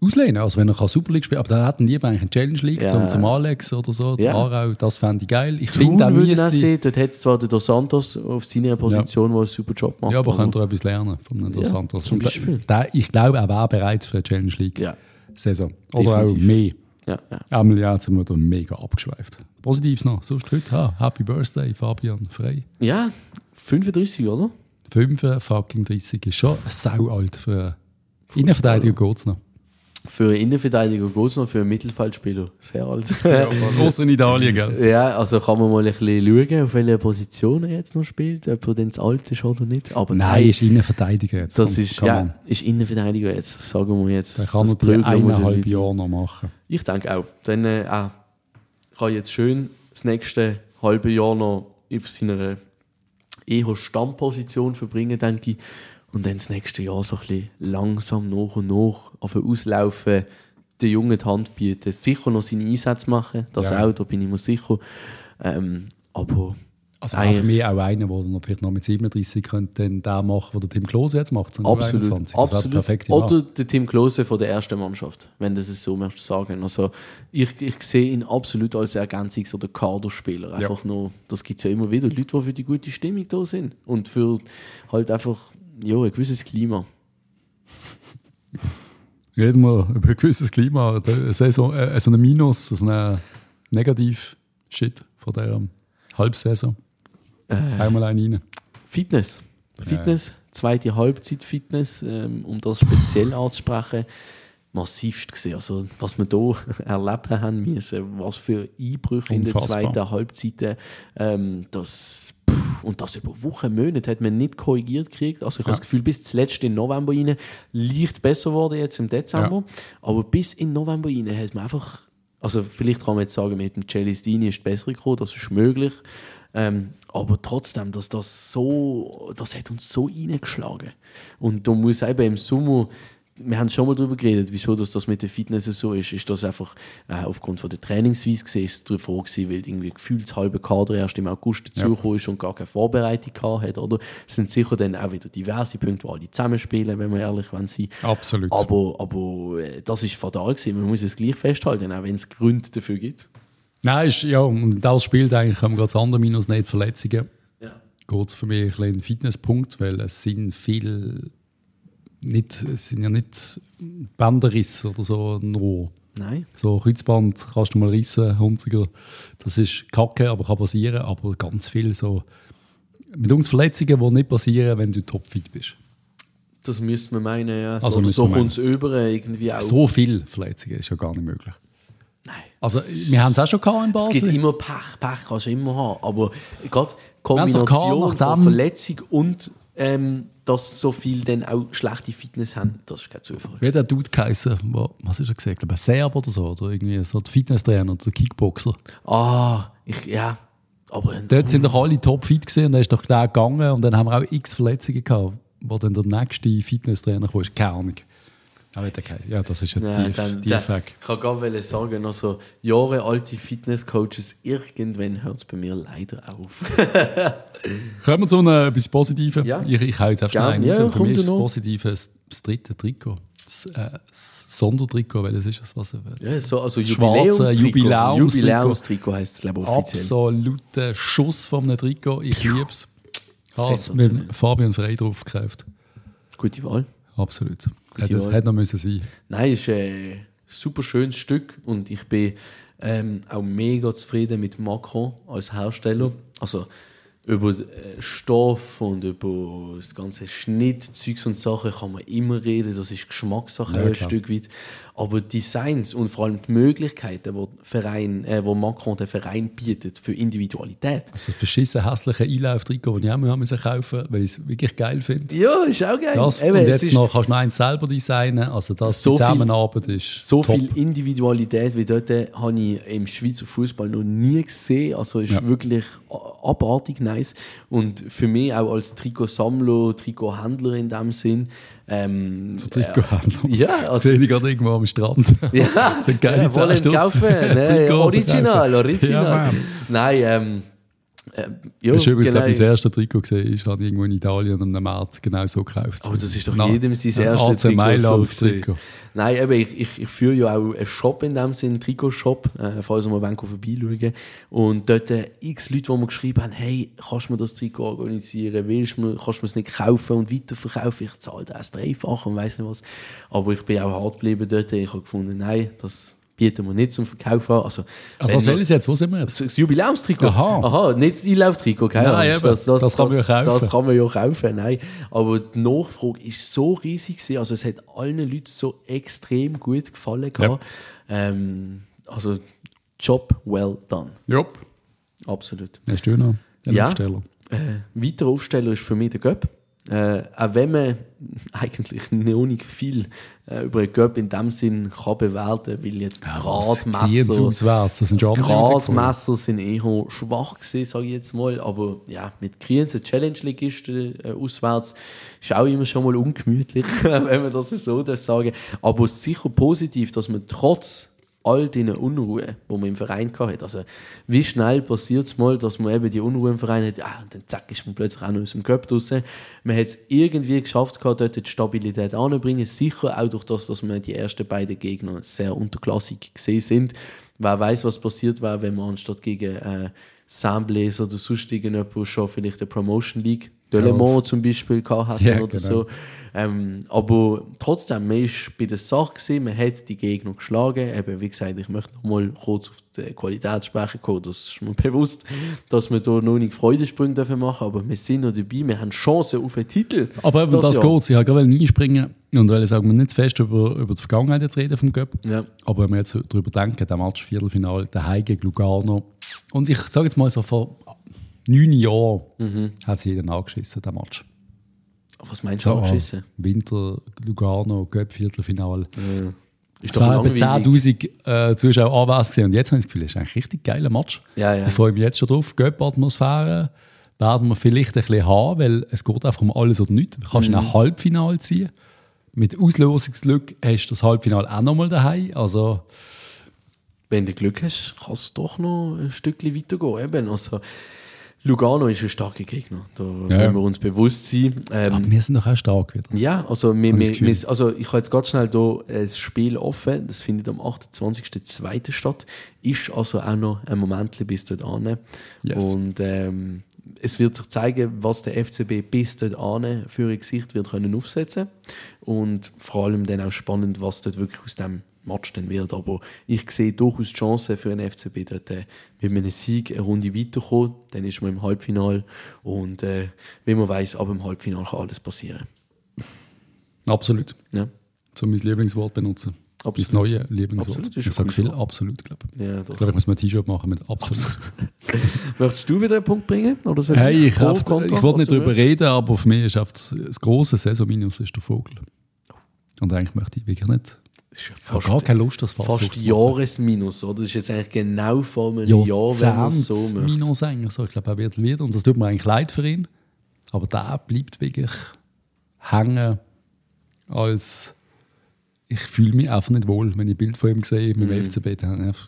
Auslehnen, also wenn er kann Super League spielen aber da hätten lieber eigentlich eine Challenge League Ja. zum, zum Alex oder so, zum Ja. Aarau, das fände ich geil. Ich finde auch würde müsste... sehen, dort hat zwar der Dos Santos auf seiner Position, der einen super Job macht. Ja, aber könnt ihr etwas lernen von einem Dos Ja, Santos. zum Beispiel. Der, ich glaube, er wäre bereit für eine Challenge League Ja, Saison. Oder Definitiv. auch mehr. ja, ja. Einmal ja, jetzt sind wir da mega abgeschweift. Positives noch. Sonst heute, ha, Happy Birthday, Fabian Frey. ja, 35, oder? 5 fucking 30 ist schon sau alt für einen Innenverteidiger geht's noch. Für einen Innenverteidiger geht es noch, für einen Mittelfeldspieler sehr alt. Außer in Italien, gell? ja, also kann man mal ein bisschen schauen, auf welche Position er jetzt noch spielt, ob er denn zu alt ist oder nicht. Aber Nein, ist Innenverteidiger jetzt. das ist, ja, ist Innenverteidiger jetzt, sagen wir jetzt. Der kann das den eineinhalb. Jahre noch machen. Ich denke auch. Dann äh, auch, kann jetzt schön das nächste halbe Jahr noch auf seiner eher Stammposition verbringen, denke ich. Und dann das nächste Jahr so ein bisschen langsam nach und nach auf auslaufen, den Jungen die Hand bieten. Sicher noch seine Einsätze machen, das Ja. auch, da bin ich mir sicher. Ähm, aber Also auch für mich auch einer, der noch vielleicht noch mit 37 könnte dann der machen, was der Tim Klose jetzt macht. absolut, 21. Das wäre absolut. perfekt. Oder der Tim Klose von der ersten Mannschaft, wenn das es so möchtest sagen. Also ich, ich sehe ihn absolut als Ergänzungs- oder Kaderspieler. Einfach nur, das gibt es ja immer wieder, Leute, die für die gute Stimmung da sind. Und für halt einfach ja, ein gewisses Klima. Reden wir über ein gewisses Klima. Saison, äh, so ein Minus, so ein Negativ-Shit von der ähm, Halbsaison. Äh. Einmal einen rein. Fitness. Fitness, zweite Halbzeit-Fitness, ähm, um das speziell anzusprechen, massivst gesehen. Also, was wir hier erleben haben müssen, was für Einbrüche in der Unfassbar. zweiten Halbzeit, ähm, das, und das über Wochen, Monate hat man nicht korrigiert gekriegt. Also ich habe das Gefühl, bis zuletzt in November rein, leicht besser wurde jetzt im Dezember, aber bis in November rein hat man einfach, also vielleicht kann man jetzt sagen, mit dem Celestini ist es besser gekommen, das ist möglich, ähm, aber trotzdem, dass das so, das hat uns so reingeschlagen. Und da muss eben im Sommer, wir haben schon mal darüber geredet, wieso das, das mit der Fitness so ist. Ist das einfach äh, aufgrund von der Trainingsweise gesehen, ist es froh gewesen, weil irgendwie gefühlt das halbe Kader erst im August dazugekommen ist und gar keine Vorbereitung gehabt hat, oder? Es sind sicher dann auch wieder diverse Punkte, wo alle zusammenspielen, wenn wir ehrlich sein. Absolut. Aber, aber äh, das ist fatal gewesen. Man muss es gleich festhalten, auch wenn es Gründe dafür gibt. Nein, ist, ja, und das spielt eigentlich, haben wir gerade das andere Minus nicht, Verletzungen. Ja. Geht es für mich ein bisschen ein Fitnesspunkt, weil es sind viel, nicht, es sind ja nicht Bänderrisse oder so nur. Nein. So Kreuzband kannst du mal rissen, Hunziger. Das ist kacke, aber kann passieren. Aber ganz viel so mit uns Verletzungen, die nicht passieren, wenn du topfit bist. Das müsste man meinen, ja. So, Also so kommt es über irgendwie auch. So viele Verletzungen ist ja gar nicht möglich. Nein. Also, wir haben es auch schon gehabt in Es gibt Basel. immer Pech, Pech kannst du immer haben. Aber gerade Kombination von Verletzung und ähm, dass so viele dann auch schlechte Fitness haben, das ist kein Zufall. Wie der Dude geheißen? Was ist er gesagt? Ich glaube, Serb oder so. Oder irgendwie so der Fitnesstrainer oder der Kickboxer. Ah, ich, ja. Aber Dort sind doch alle topfit gesehen und dann ist doch der gegangen und dann haben wir auch x Verletzungen gehabt, wo dann der nächste Fitnesstrainer kam. Keine Ahnung. Aber der keine- Ja, das ist jetzt Ja, tief, dann, tief weg. ich kann gar wollen sagen, noch so Jahre alte Fitnesscoaches, irgendwann hört es bei mir leider auf. Kommen wir zu einem etwas Positiven. Ja. Ich, ich hau jetzt einfach einen Ja, Für mich ist das. Positive das, das dritte Trikot. Das, äh, das Sondertrikot, welches ist das? Was, Ja, so, also Jubiläumstrikot. Jubiläumstrikot. Jubiläumstrikot heisst es, glaube ich, offiziell. Absoluter Schuss von einem Trikot. Ich liebe es. Habe es mit. Fabian Frey drauf gekauft. Gute Wahl. Absolut. Hätte, Wahl. hätte noch müssen sein. Nein, es ist ein super schönes Stück und ich bin ähm, auch mega zufrieden mit Macron als Hersteller. Also über äh, Stoff und über das ganze Schnitt, Zeugs und Sachen kann man immer reden. Das ist Geschmackssache Ja, ein. Stück weit. Aber Designs und vor allem die Möglichkeiten, die Verein, äh, wo Macron der Verein bietet für Individualität. Also das beschissen hässliche Einlauftrikot, das ich auch mal müssen kaufen weil ich es wirklich geil finde. Ja, ist auch geil. Das, Eben, und jetzt noch kannst du eins selber designen. Also das So die viel- Zusammenarbeit ist So top. viel Individualität wie dort äh, habe ich im Schweizer Fußball noch nie gesehen. Also ist Ja. wirklich a- abartig nice. Und für mich auch als Trikotsammler, Trikothändler in dem Sinn. Ähm, Trikothändler. Ja, Das also, sehe ich gerade irgendwo am Strand. ja, sind geile ja, 10 wollen kaufen. Ne? Trikot Original, original. Ja. Nein, ähm, ähm, ja, Das ist übrigens, glaube ich, das erste Trikot gesehen, ist, habe ich irgendwo in Italien am Markt genau so gekauft. Aber das ist doch Na, jedem sein erstes Trikot Mailand so. Trikot. Nein, eben, ich, ich, ich führe ja auch einen Shop in dem Sinne, einen Trikot-Shop, äh, falls ihr mal vorbeischauen Und dort äh, x Leute, die mir geschrieben haben, hey, kannst du mir das Trikot organisieren, willst du kannst du mir es nicht kaufen und weiterverkaufen? Ich zahle das dreifach und weiss nicht was. Aber ich bin auch hart geblieben dort. Ich habe gefunden, nein, das bieten wir nicht zum Verkauf an. Also, Also was will ich jetzt? Wo sind wir jetzt? das Jubiläumstrikot. Aha. Aha, nicht das Einlauftrikot, keine Nein, eben. Das, das, Das kann man ja kaufen. Das kann man ja kaufen, nein. Aber die Nachfrage ist so riesig gewesen. Also es hat allen Leuten so extrem gut gefallen. gehabt. Ähm, also Job well done. Jupp. Absolut. Hast du noch einen Ja. Aufsteller? Äh, weiterer Aufsteller ist für mich der Göpp. Äh, auch wenn man eigentlich noch nicht viel über den Göpp in dem Sinn kann bewerten, weil jetzt Gradmesser... Gradmesser sind eher schwach gewesen, sage ich jetzt mal. Aber ja, mit Kriens, ein Challenge League äh, auswärts, ist auch immer schon mal ungemütlich, wenn man das so darf sagen. Aber sicher positiv, dass man trotz all diesen Unruhen, die man im Verein hatte, also wie schnell passiert es mal, dass man eben die Unruhe im Verein hat, ah, und dann zack, ist man plötzlich auch noch aus dem Cup draussen. Man hat es irgendwie geschafft, gehabt, dort die Stabilität anzubringen. Sicher auch durch das, dass man die ersten beiden Gegner sehr unterklassig gesehen sind. Wer weiß, was passiert wäre, wenn man anstatt gegen äh, Sambles oder sonst irgendjemand schon vielleicht eine Promotion League, Delemont zum Beispiel, gehabt hätte Ja, oder genau. so. Ähm, aber trotzdem, man ist bei der Sache gewesen, man hat die Gegner geschlagen. Eben, wie gesagt, ich möchte noch mal kurz auf die Qualität sprechen kommen. Das ist mir bewusst, dass wir da noch nicht Freudensprünge machen, aber wir sind noch dabei, wir haben Chancen auf einen Titel. Aber eben, das, Jahr. geht. Ich wollte gerade einspringen und weil sagen wir nicht zu fest über, über die Vergangenheit jetzt reden vom Göpp. Ja. Aber wenn wir jetzt darüber denken, der Match Viertelfinale, der Heim gegen Lugano. Und ich sage jetzt mal so vor neun Jahren Mhm. hat sie jeden angeschissen, der Match. Was meinst du, angeschissen? Winter, Lugano, Göpp Viertelfinale. Ist doch waren etwa langweilig. 10'000 äh, Zuschauer anwesend und jetzt habe ich das Gefühl, das ist eigentlich ein richtig geiler Match. Ja, ja. Ich freue mich jetzt schon drauf. Göpp-Atmosphäre werden wir vielleicht ein bisschen haben, weil es geht einfach um alles oder nichts. Du kannst Mhm. in ein Halbfinale ziehen. Mit Auslosungsglück hast du das Halbfinale auch nochmal daheim. Also, Wenn du Glück hast, kann es doch noch ein Stückchen weitergehen. Eben, also, Lugano ist ein starker Gegner. Da müssen wir uns bewusst sein. Ähm, aber wir sind doch auch stark wieder. Ja, also, wir, wir, wir, also ich habe jetzt ganz schnell hier ein Spiel offen. Das findet am 28.02. statt. Ist also auch noch ein Moment bis dort an. Yes. Und ähm, es wird sich zeigen, was der FCB bis dort an für ein Gesicht wird können aufsetzen Und vor allem dann auch spannend, was dort wirklich aus dem Match dann wird. Aber ich sehe durchaus die Chance für den FCB dort äh, mit einem Sieg eine Runde weiterkommen. Dann ist man im Halbfinale. Und äh, wie man weiß, ab dem Halbfinale kann alles passieren. Absolut. Ja. So mein Lieblingswort benutzen. Absolut. Mein neues Lieblingswort. Absolut, ich sage viel absolut, glaube ich. Ja, Ich glaube, ich muss mir ein T-Shirt machen mit absolut. Möchtest du wieder einen Punkt bringen? Oder soll Hey, ich, Pro, hab, Kontra, ich wollte nicht darüber willst? reden, aber für mich ist das, das große Saisonminus ist der Vogel. Und eigentlich möchte ich wirklich nicht. Ist ja Ich habe fast, gar keine Lust, das Fass fast. Jahresminus, oder? Das ist jetzt eigentlich genau vor einem Jahr, wenn man es so. Minus eigentlich so. Ich glaube, er wird wieder. Und das tut mir eigentlich leid für ihn. Aber der bleibt wirklich hängen als ich fühle mich einfach nicht wohl, wenn ich ein Bild von ihm sehe mit dem Mhm. FCB.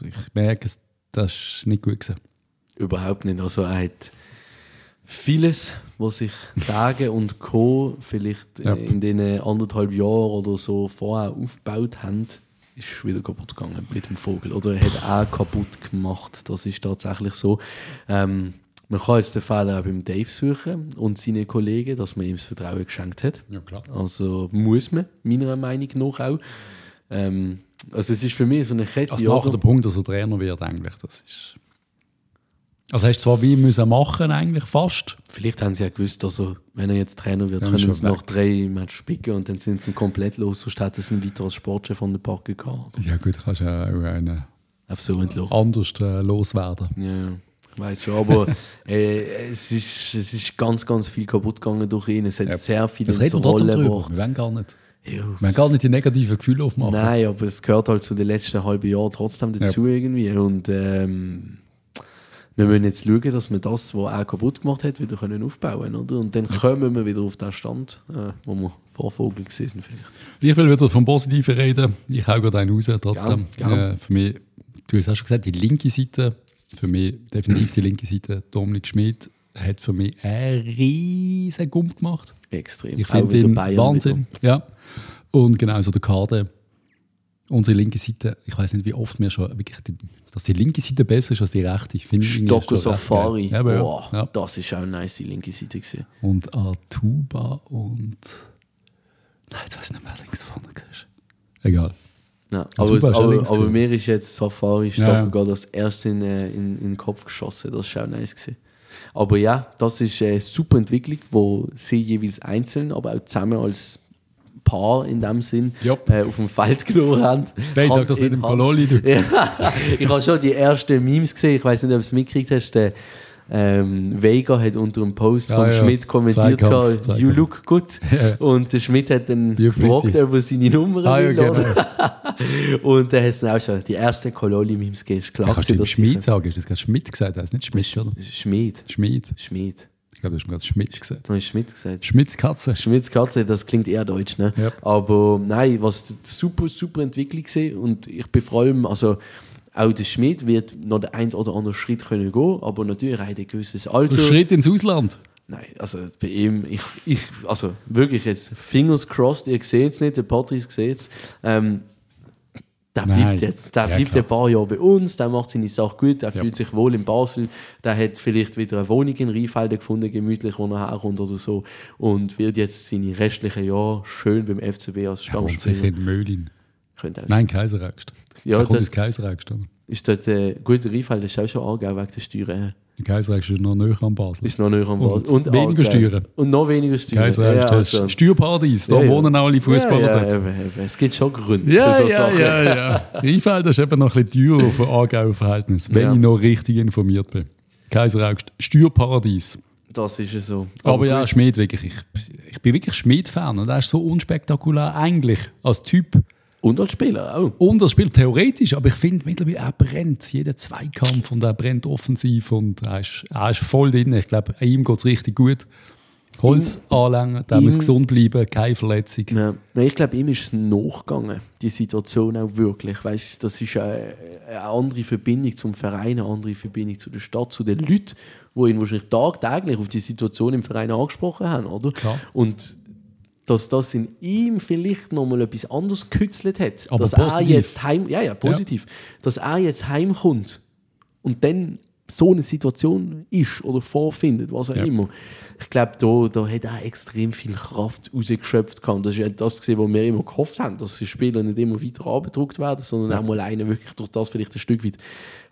Ich merke, das ist nicht gut gewesen. Überhaupt nicht. Also er hat vieles, was sich Tage und Co. vielleicht Ja. in den anderthalb Jahren oder so vorher aufgebaut haben, ist wieder kaputt gegangen mit dem Vogel. Oder er hat auch kaputt gemacht. Das ist tatsächlich so. Ähm, man kann jetzt den Fehler auch beim Dave suchen und seinen Kollegen, dass man ihm das Vertrauen geschenkt hat. Ja, klar. Also muss man, meiner Meinung nach auch. Ähm, also es ist für mich so eine Kette. Also nachher oder? der Punkt, dass er Trainer wird, eigentlich, das ist... Also hast du zwar wie müssen machen, eigentlich fast. Vielleicht haben sie ja gewusst, also wenn er jetzt Trainer wird, Dann können sie nach drei Matches spicken und dann sind sie komplett los, sonst hätten sie ihn weiter als Sportchef von der Park gehabt. Ja gut, kannst ja auch einen Auf so anders äh, loswerden. Ja, ich weiß schon, aber äh, es, ist, es ist ganz, ganz viel kaputt gegangen durch ihn. Es hat Ja. sehr viele Das reden wir trotzdem drüber. gebracht. Wir wollen gar nicht. Ja, wollen gar nicht die negativen Gefühle aufmachen. Nein, aber es gehört halt zu den letzten halben Jahren trotzdem dazu irgendwie. Und ähm, wir müssen jetzt schauen, dass wir das, was er kaputt gemacht hat, wieder können aufbauen können. Und dann kommen wir wieder auf den Stand, äh, wo wir vor Vogel gesehen vielleicht. Ich will wieder vom Positiven reden. Ich hau gerade einen raus, trotzdem. Gell, gell. Äh, für mich, du hast auch schon gesagt, die linke Seite, für mich definitiv die linke Seite, Dominik Schmidt, hat für mich einen riesen Gump gemacht. Extrem. Ich finde wieder ihn Bayern Wahnsinn. Ja. Und genauso der Kader. Unsere linke Seite, ich weiß nicht, wie oft wir schon wirklich, die, dass die linke Seite besser ist als die rechte. Ich finde Stocko Safari. Ja, aber ja. Das ist auch nice, die linke Seite. Gewesen. Und Artuba und. Nein, jetzt weiß ich nicht mehr, links vorne siehst. Egal. Ja, aber, ja aber, aber mir ist jetzt Safari Stocko ja. gerade das erste in, äh, in, in den Kopf geschossen. Das ist auch nice. Gewesen. Aber ja, das ist eine super Entwicklung, wo sie jeweils einzeln, aber auch zusammen als Paar in dem Sinn Jupp. äh, auf dem Feld genommen haben. Nein, sag Hand das nicht im du. Ja, ich habe schon die ersten Memes gesehen. Ich weiß nicht, ob du es mitgekriegt hast. Der, ähm, Vega hat unter einem Post Ja, von ja. Schmidt kommentiert, Zweikampf, gehabt, you Zweikampf. look good. Und der Schmidt hat dann gefragt, ob er seine Nummer Ah, ja, genau. Und er hat es dann auch schon die ersten Kololi-Memes gegeben. Ist klar, Kannst du Schmied sagen? Ist das gerade Schmidt gesagt? Heißt nicht Schmidt, oder? die- Schmied. Schmied. Ich glaube, du hast mir gerade Schmidt gesagt. Schmidt gesagt. Schmidts Katze. Schmidts Katze, das klingt eher deutsch, ne? Ja. Aber nein, was super, super Entwicklung gesehen und ich bin vor allem, also auch der Schmidt wird noch den ein oder anderen Schritt können gehen, aber natürlich auch ein gewisses Alter. Der Schritt ins Ausland. Nein, also bei ihm, ich, ich, also wirklich jetzt, fingers crossed, ihr seht es nicht, der Patrice sieht es. Ähm, der Nein. bleibt jetzt, der Ja, bleibt klar. ein paar Jahre bei uns, der macht seine Sache gut, der fühlt sich wohl in Basel, der hat vielleicht wieder eine Wohnung in Rheinfelden gefunden, gemütlich, wo er herkommt oder so und wird jetzt seine restlichen Jahre schön beim FCB als Er wohnt sicher Stammspieler. in Möhlin. Könnte auch Nein, Kaiseraugst. Ja, er kommt das- aus Kaiseraugst. Ist dort, äh, gut, Rheinfelden ist auch schon angegeben wegen der Steuern. Hä? Kaiseraugst ist noch näher an Basel. Ist noch näher am Und Ball. weniger. Steuern. Und noch weniger Steuern. Kaiseraugst Ja, ist also- Steuerparadies. Da Ja, ja. wohnen alle Fußballer ja, ja, dort. eben, eben. Es gibt schon Gründe Ja, für so ja, Sachen. ja, ja. Rheinfeld ist eben noch ein bisschen teurer für Aargauer Verhältnis, wenn Ja. ich noch richtig informiert bin. Kaiseraugst, Steuerparadies. Das ist es so. Aber, ja, gut. Schmied wirklich. Ich, ich bin wirklich Schmied-Fan und er ist so unspektakulär eigentlich als Typ. Und als Spieler auch. Und das spielt theoretisch, aber ich finde mittlerweile, er brennt jeden Zweikampf und er brennt offensiv und er ist, er ist voll drin. Ich glaube, ihm geht es richtig gut. Holz anlängen, der ihm- muss gesund bleiben, keine Verletzung. Ja. Ich glaube, ihm ist es nachgegangen, die Situation auch wirklich. Weißt, das ist eine, eine andere Verbindung zum Verein, eine andere Verbindung zu der Stadt, zu den Leuten, die ihn wahrscheinlich tagtäglich auf die Situation im Verein angesprochen haben. Oder? Klar. Und dass das in ihm vielleicht nochmal etwas anderes gekützelt hat. Aber dass positiv. er jetzt heim, ja, ja, positiv. Dass er jetzt heimkommt und dann so eine Situation ist oder vorfindet, was auch Ja. immer. Ich glaube, da, da hat er extrem viel Kraft rausgeschöpft. gehabt. Das ist ja das, gewesen, was wir immer gehofft haben, dass die Spieler nicht immer weiter abgedruckt werden, sondern auch mal einer wirklich durch das vielleicht ein Stück weit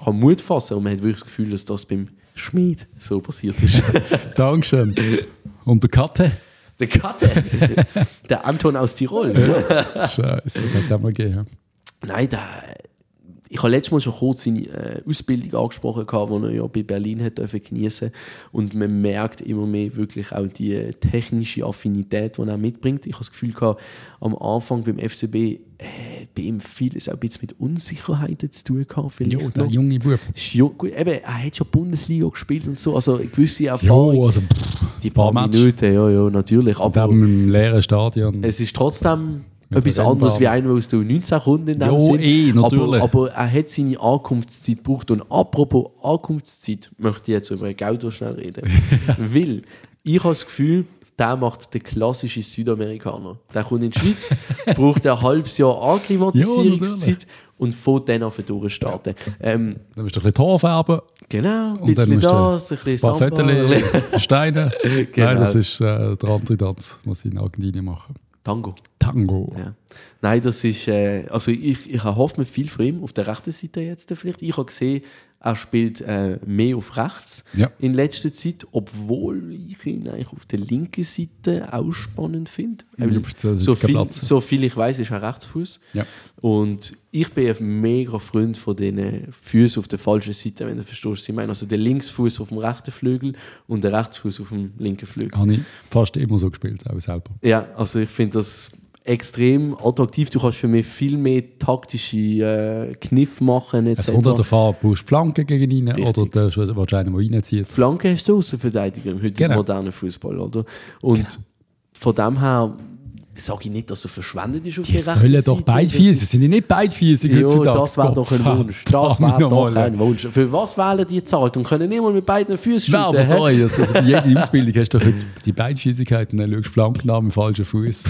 kann Mut fassen. Und man hat wirklich das Gefühl, dass das beim Schmied so passiert ist. Dankeschön. Und der Katte? Der Katte, der Anton aus Tirol. Scheiße, kann es auch mal geben. Nein, der, ich habe letztes Mal schon kurz seine äh, Ausbildung angesprochen, die er ja bei Berlin hat geniessen Und man merkt immer mehr wirklich auch die äh, technische Affinität, die er mitbringt. Ich habe das Gefühl gehabt, am Anfang beim FCB äh, bei ihm vieles auch ein bisschen mit Unsicherheiten zu tun gehabt. Jo, der noch. junge Bub. Ju- gut, eben, er hat schon Bundesliga gespielt und so, also eine gewisse Erfahrung. Jo, also pff, die paar Match. Minuten, ja, ja, natürlich. Aber im leeren Stadion. es ist trotzdem etwas der anderes wie einer, der aus der 19 kommt in dem Jo, Sinn. eh, natürlich. Aber, aber er hat seine Ankunftszeit gebraucht. Und apropos Ankunftszeit, möchte ich jetzt über Gaudo schnell reden. Weil ich habe das Gefühl, der macht den klassischen Südamerikaner. Der kommt in die Schweiz, braucht ein halbes Jahr Akklimatisierungszeit und fährt dann auf durchstarten. Ähm, Dann musst du ein bisschen Tor färben. genau, ein bisschen das, ein bisschen Samba, ein Steine. Genau. Nein, das ist äh, der andere Tanz, was sie in Argentinien machen. Tango. Tango. Ja. Nein, das ist, äh, also ich, ich erhoffe mir viel von ihm auf der rechten Seite jetzt vielleicht. Ich habe gesehen, er spielt äh, mehr auf rechts Ja. in letzter Zeit, obwohl ich ihn eigentlich auf der linken Seite auch spannend finde. So, viel, so viel ich weiß, ist er Rechtsfuß. Ja. Und ich bin ein mega Freund von den Füßen auf der falschen Seite, wenn du verstehst, was ich meine. Also der Linksfuß auf dem rechten Flügel und der Rechtsfuß auf dem linken Flügel. Habe ich fast immer so gespielt, auch selber. Ja, also ich finde das extrem attraktiv. Du kannst für mich viel mehr taktische äh, Kniff machen. Es etc. kommt an der Farbe, brauchst du Flanken gegen ihn Richtig. oder der willst einen, der reinzieht. Flanke hast du Außenverteidiger im heutigen Genau. modernen Fußball, oder? Und von dem her sage ich nicht, dass er verschwendet ist auf Die rechten sollen doch Seite. beidfüßig, sind die nicht beidfüßig Ja, heutzutage? das wäre doch ein Wunsch. Das wäre doch ein Wunsch. Für was wählen die zahlt und können nicht mal mit beiden Füßen Nein, shooten? aber sorry, jede Ausbildung hast du doch heute die Beidfüßigkeit und dann schaust du Flanken an mit falschen Fuß.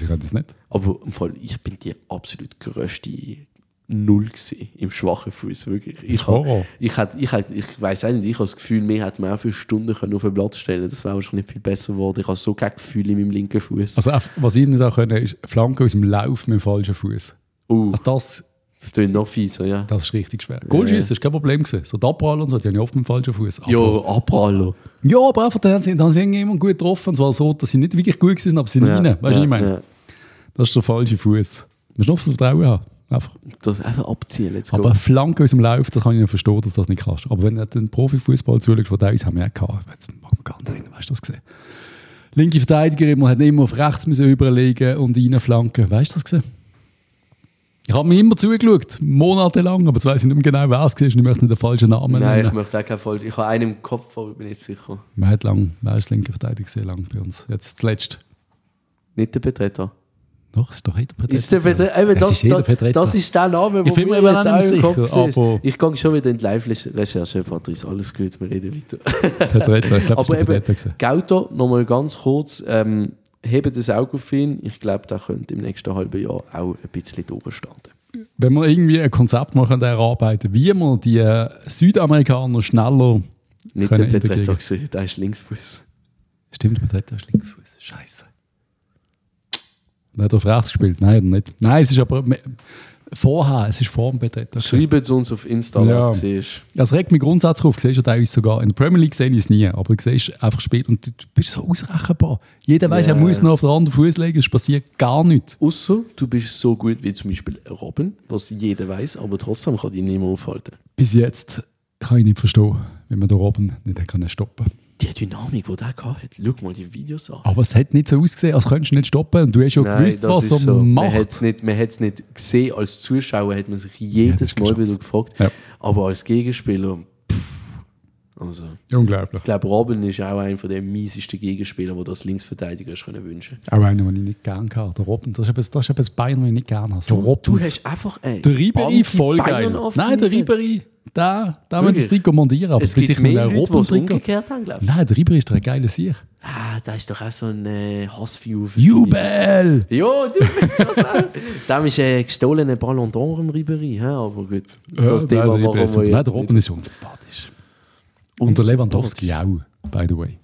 Ich kann das nicht. Aber im Fall, ich bin die absolut grösste Null gewesen, im schwachen Fuß wirklich. Ich, ist Horror. hab- ich, hat, ich, hat, ich weiß auch nicht, ich habe das Gefühl, mir hätte man auch für Stunden können auf den Platz stellen Das wäre wahrscheinlich viel besser geworden. Ich habe so kein Gefühl in meinem linken Fuß. Also, was ich nicht auch können, ist Flanken aus dem Lauf mit dem falschen Fuß. uh, Also das, das klingt noch fieser, ja. das ist richtig schwer. Goalschießen ist kein Problem gewesen. So die Abprall und so, die habe ich oft mit dem falschen Fuß. Ja, Abrallo. Ja, aber einfach, dann haben sie, dann haben sie irgendwie immer gut getroffen. Und zwar so, dass sie nicht wirklich gut waren, aber sie sind Ja, rein. Weißt du, ja, was ich meine? ja. Das ist der falsche Fuß. Du musst noch Vertrauen haben. Einfach. Das einfach abziehen, let's Aber go. eine Flanke aus dem Lauf, das kann ich nicht verstehen, dass du das nicht kannst. Aber wenn du den Profifußball zuschaust, von uns haben wir ja gehabt, jetzt mag man gar nicht erinnern, weißt du das gesehen? Linke Verteidiger, man hat immer auf rechts müssen überlegen und reinflanken. Weißt du das gesehen? Ich habe mir immer zugeschaut, monatelang, aber jetzt weiss ich nicht mehr genau, wer es war. und Ich möchte nicht den falschen Namen Nein, ich nennen. möchte auch keinen Fall. Ich habe einen im Kopf, aber ich bin nicht sicher. Man hat lang, wer ist linke Verteidiger sehr lang bei uns? Jetzt zuletzt. Nicht der Betreter. Doch, ist doch jeder Petretta. Ist der Petre eben, das, ist jeder das, ist der Name, bin mir jetzt auch im Kopf sicher, Ich gehe schon wieder in die Live-Recherche, Patrice. Alles gut, wir reden weiter. Petretta, ich glaube, es Aber eben. Gauto, nochmal ganz kurz, ähm, hebt das Auge auf ihn. Ich glaube, der könnte im nächsten halben Jahr auch ein bisschen oben starten. wenn wir irgendwie ein Konzept machen erarbeiten, wie wir die Südamerikaner schneller Nicht der gesehen, der ist Linksfuß. Stimmt, hat ist Linksfuß. Scheiße. Hat er auf rechts gespielt? Nein, oder nicht. Nein, es ist aber vorher, es ist vor dem Betreten. Schreibt es uns auf Insta, Ja. was du siehst. Das regt mich grundsätzlich auf. Du siehst ja teilweise sogar. In der Premier League sehe ich es nie, aber du siehst einfach spielt und du du bist so ausrechenbar. Jeder weiß, Ja. er muss noch auf den anderen Fuß legen, es passiert gar nichts. Außer du bist so gut wie zum Beispiel Robin, was jeder weiß, aber trotzdem kann dich niemand aufhalten. Bis jetzt kann ich nicht verstehen, wie man den Robben nicht hat können stoppen Die Dynamik, die der gehabt hat, schau mal die Videos an. Aber es hat nicht so ausgesehen, als könntest du nicht stoppen. Und du hast schon gewusst, was er Man macht. hat es nicht, man hat's nicht gesehen. Als Zuschauer hat man sich jedes ist Mal wieder gefragt. Ja. Aber als Gegenspieler, pff, also, Unglaublich. ich glaube, Robin ist auch einer der miesesten Gegenspieler, die das Linksverteidiger können wünschen. Auch einer, den ich nicht gerne hatte. Der Robben. Das ist etwas, das ist etwas Bayern, den ich nicht gerne habe. So Du Robbens. hast einfach einen Der Ribery voll geil. Nein, der Ribery, da, da das? Trikot montieren. Aber Es gibt mehr Leute, die es umgekehrt haben, glaubst du? Nein, der Ribery ist doch ein geiler Sieg. Ah, da ist doch auch so ein äh, Hassview. Jubel! Ja, auch. Dem ist ein gestohlener Ballon d'Or im Ribery, aber gut. Das Thema nein, machen wir Nein, jetzt der Robben ist unsympathisch. Und der Lewandowski auch, by the way.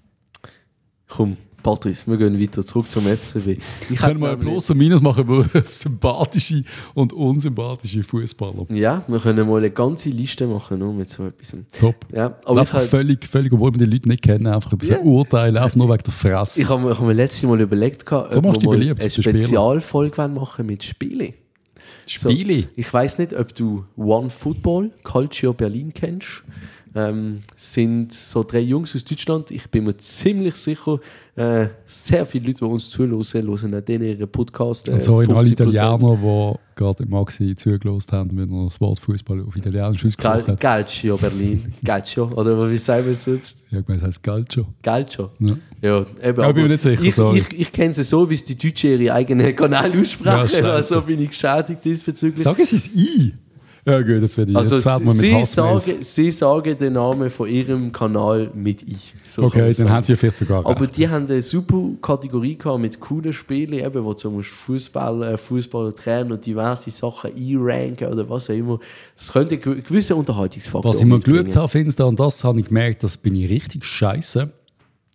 Komm, Patrice, wir gehen weiter zurück zum FCB. Ich Können wir Plus und Minus machen über sympathische und unsympathische Fußballer. Ja, wir können mal eine ganze Liste machen nur mit so etwas. Top. Ja, aber ich einfach habe völlig, völlig, obwohl wir die Leute nicht kennen, einfach über Ja. so urteilen, einfach nur wegen der Fresse. ich hab, mir- hab mir letztes Mal überlegt, gehabt, So ob wir mal eine. Spezialfolge machen mit Spielen. So, Spiele. ich weiß nicht, ob du One Football, Culture Berlin kennst. Ähm, sind so drei Jungs aus Deutschland. Ich bin mir ziemlich sicher, äh, sehr viele Leute, die uns zuhören, hören auch denen ihren Podcast. Äh, Und so in alle 50%. Italiener, die gerade im Maxi zugelost haben, wenn er das Wort Fußball auf Italienisch ausgesprochen Gal hat. Calcio Berlin. Calcio, oder wie sagen wir es sonst? Ich habe gemeint, es heißt Calcio. Calcio. Ja. Ja, eben, Ja, bin mir nicht sicher, Ich, sorry. ich, ich kenne sie so, wie es die Deutschen ihre eigenen Kanäle Ja, aussprechen. scheiße. also bin ich geschädigt diesbezüglich. Sagen Sie es ein. Ja gut, das werde ich. Also jetzt mit sie, sagen, sie sagen den Namen von ihrem Kanal mit I. So Okay, dann haben sie ja vielleicht sogar Aber recht. die haben eine super Kategorie gehabt mit coolen Spielen, eben, wo zum Beispiel Fußball, äh, Fußballer trainen und diverse Sachen einranken oder was auch immer. Das könnte einen gew- gewissen Unterhaltungsfaktor Was ich mal mitbringen. geschaut habe, Finster, und das habe ich gemerkt, das bin ich richtig scheiße.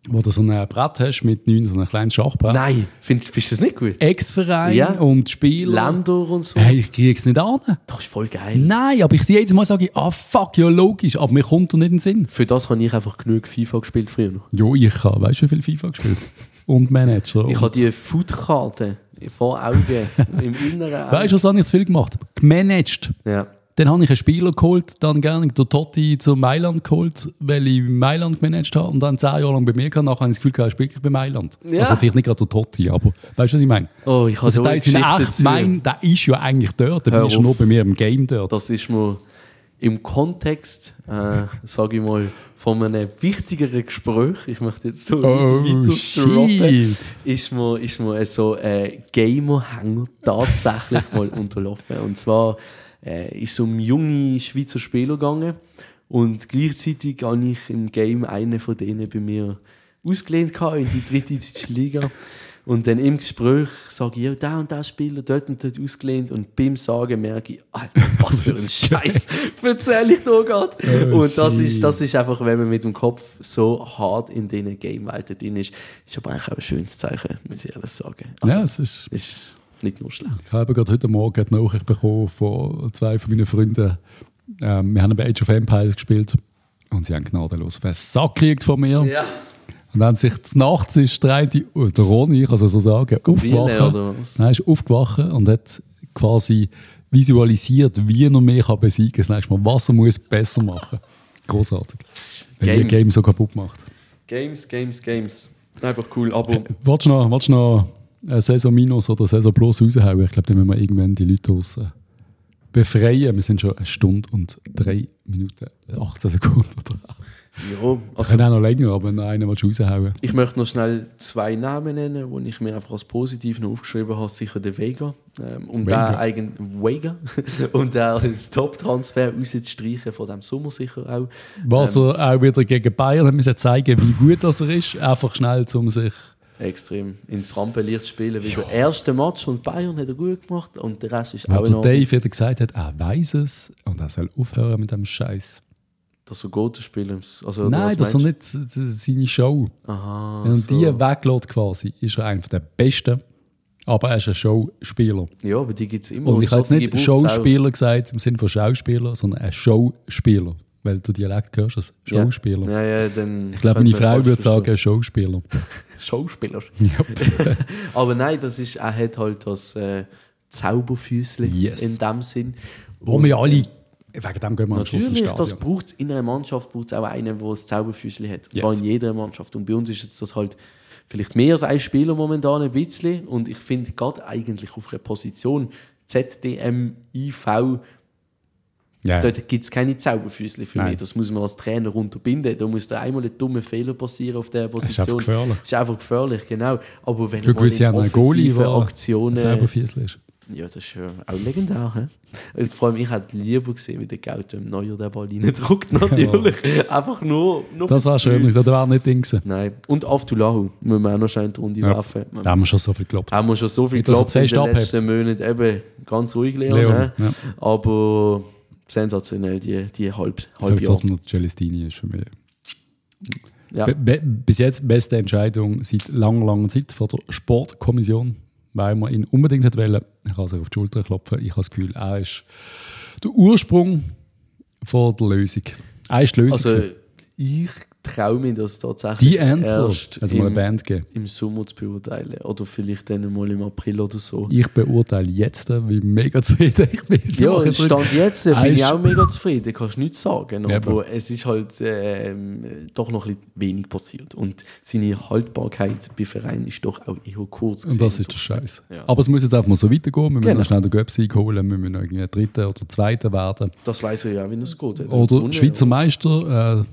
Wo du so ein Brett hast mit neun, so einem kleinen Schachbrett. Nein, find, findest du das nicht gut? Ex-Verein Ja. und Spieler. Länder und so. Hey, ich kriege es nicht an. Das ist voll geil. Nein, aber ich jedes Mal sage, ah fuck, ja logisch, aber mir kommt er nicht in den Sinn. Für das habe ich einfach genug FIFA gespielt früher noch. Jo, ich habe, weißt du, wie viel FIFA gespielt? Und Manager. Ich habe die Foodkarte vor Augen, im inneren. Weißt du, was habe ich zu viel gemacht? Gemanagt. Ja. Dann habe ich einen Spieler geholt, dann gerne den Totti zu Mailand geholt, weil ich Mailand gemanagt habe und dann zehn Jahre lang bei mir gehabt. Nachher habe ich das Gefühl, er spielt wirklich bei Mailand. Ja. Also vielleicht nicht gerade der Totti, aber weißt du, was ich meine? Oh, ich habe Also so eine Geschichte echt, dazu. mein, der ist ja eigentlich dort, der ist ja nur bei mir im Game dort. Das ist mir im Kontext, äh, sage ich mal, von einem wichtigeren Gespräch, ich möchte jetzt so Oh, weiter droppen, ist mir, ist mir so ein Gamer-Hänger tatsächlich mal unterlaufen. Und zwar äh, ist es um junge Schweizer Spieler gegangen und gleichzeitig habe ich im Game einen von denen bei mir ausgelehnt in die dritte deutsche Liga. Und dann im Gespräch sage ich, ja, der und der Spieler, dort und dort ausgelehnt. Und beim Sagen merke ich, Alter, was für ein Scheiß erzähle ich da gerade. Oh, und das ist, das ist einfach, wenn man mit dem Kopf so hart in diesen Game-Welten drin ist, ist aber eigentlich auch ein schönes Zeichen, muss ich ehrlich sagen. Also, ja, es ist. ist nicht nur schlecht. Ich habe gerade heute Morgen eine Nachricht bekommen von zwei von meinen Freunden. Ähm, wir haben bei Age of Empires gespielt und sie haben gnadenlos den Sack gekriegt von mir. Ja. Und dann sich Nachts ist der, eine, oh, der Ronny, ich kann es so sagen, aufgewacht. oder? Nein, ist aufgewacht und hat quasi visualisiert, wie er mich kann besiegen kann. Das nächste Mal, was er muss besser machen. Großartig. Wenn Game. ihr Game so kaputt macht. Games, Games, Games. Einfach cool, aber Wolltest du noch, willst du noch Saison Minus oder Saison Plus raushauen? Ich glaube, dann müssen wir irgendwann die Leute raus befreien. Wir sind schon eine Stunde und drei Minuten, 18 Sekunden. Oder? ja, Wir also können auch noch länger, aber noch einen willst du raushauen. ich möchte noch schnell zwei Namen nennen, die ich mir einfach als positiv noch aufgeschrieben habe. Sicher der Vega. Ähm, um Vega. den eigen Vega. um den als Top-Transfer rauszustreichen von dem Sommer sicher auch. Was Ähm. er auch wieder gegen Bayern hat müssen zeigen, wie gut das er ist. Einfach schnell, um sich Extrem. Ins Rampenlicht spielen. Wie der erste Match und Bayern hat er gut gemacht und der Rest ist Weil auch der Dave wieder gesagt hat, er weiß es und er soll aufhören mit dem Scheiß. Dass er gut spielen Also, Nein, was das ist doch meinst nicht äh, seine Show. Aha. Wenn er so. die weglässt quasi, ist er einer der Besten. Aber er ist ein Showspieler. Ja, aber die gibt es immer. Und ich habe jetzt nicht. Schauspieler gesagt im Sinne von Schauspieler, sondern ein Showspieler. Weil du Dialekt hörst, Ja. Schauspieler. Ja, ja, dann Ich glaube, meine Frau würde sagen, Schauspieler. Schauspieler. Ja. Aber nein, das ist, er hat halt das äh, Zauberfüßchen Yes. in dem Sinn. Wo wir alle, wegen dem gehen wir am Schluss ins Natürlich, das braucht in einer Mannschaft braucht es auch einen, der das Zauberfüßchen hat. Yes. zwar in jeder Mannschaft. Und bei uns ist jetzt das halt vielleicht mehr als ein Spieler momentan ein bisschen. Und ich finde gerade eigentlich auf einer Position ZDM, IV, Ja. dort gibt es keine Zauberfüßchen für Nein. mich. Das muss man als Trainer unterbinden. Da muss da einmal ein dummer Fehler passieren auf der Das ist Position. einfach gefährlich. Das ist einfach gefährlich, genau. Aber wenn Du ja, in Goalie, offensiven ein Aktionen... Zauberfiesel ist. Ja, das ist ja auch legendär. He? Und vor allem, ich hätte lieber gesehen, wie der Gauto im Neujahr den Ball reindruckt, natürlich. Einfach nur, nur Das war schön, das wäre nicht Ding. Nein. Und Aftulahu müssen wir auch noch schnell in die Runde Ja. werfen. Da haben wir schon so viel geglaubt. Haben wir schon so viel geglaubt in den letzten Monaten. Eben, ganz ruhig, Leon. Leon, ja. Aber sensationell, die, die halb, halb das mit Celestini ist für mich. ja. Be bis jetzt beste Entscheidung seit langer, langer Zeit von der Sportkommission, weil man ihn unbedingt hat wollen. Ich kann sich auf die Schulter klopfen. Ich habe das Gefühl, er ist der Ursprung von der Lösung. Er ist die Lösung. Also, ich traue mir das tatsächlich die Answer erst hat es mal eine im, Band gegeben. im Sommer zu beurteilen. Oder vielleicht dann mal im April oder so. Ich beurteile jetzt, wie mega zufrieden ich bin. Ja, und Stand jetzt äh, bin ich auch mega zufrieden, kannst du nichts sagen. Ja, Aber aber- es ist halt ähm, doch noch ein bisschen wenig passiert. Und seine Haltbarkeit bei Vereinen ist doch auch eher kurz. Und das gewesen. ist der Scheiß. Ja. Aber es muss jetzt einfach mal so weitergehen. Wir müssen Genau. schnell den Göpsieg holen. Wir müssen noch irgendwie Dritter oder Zweiter werden. Das weiß er ja wie es geht. Oder Schweizer Meister. Äh,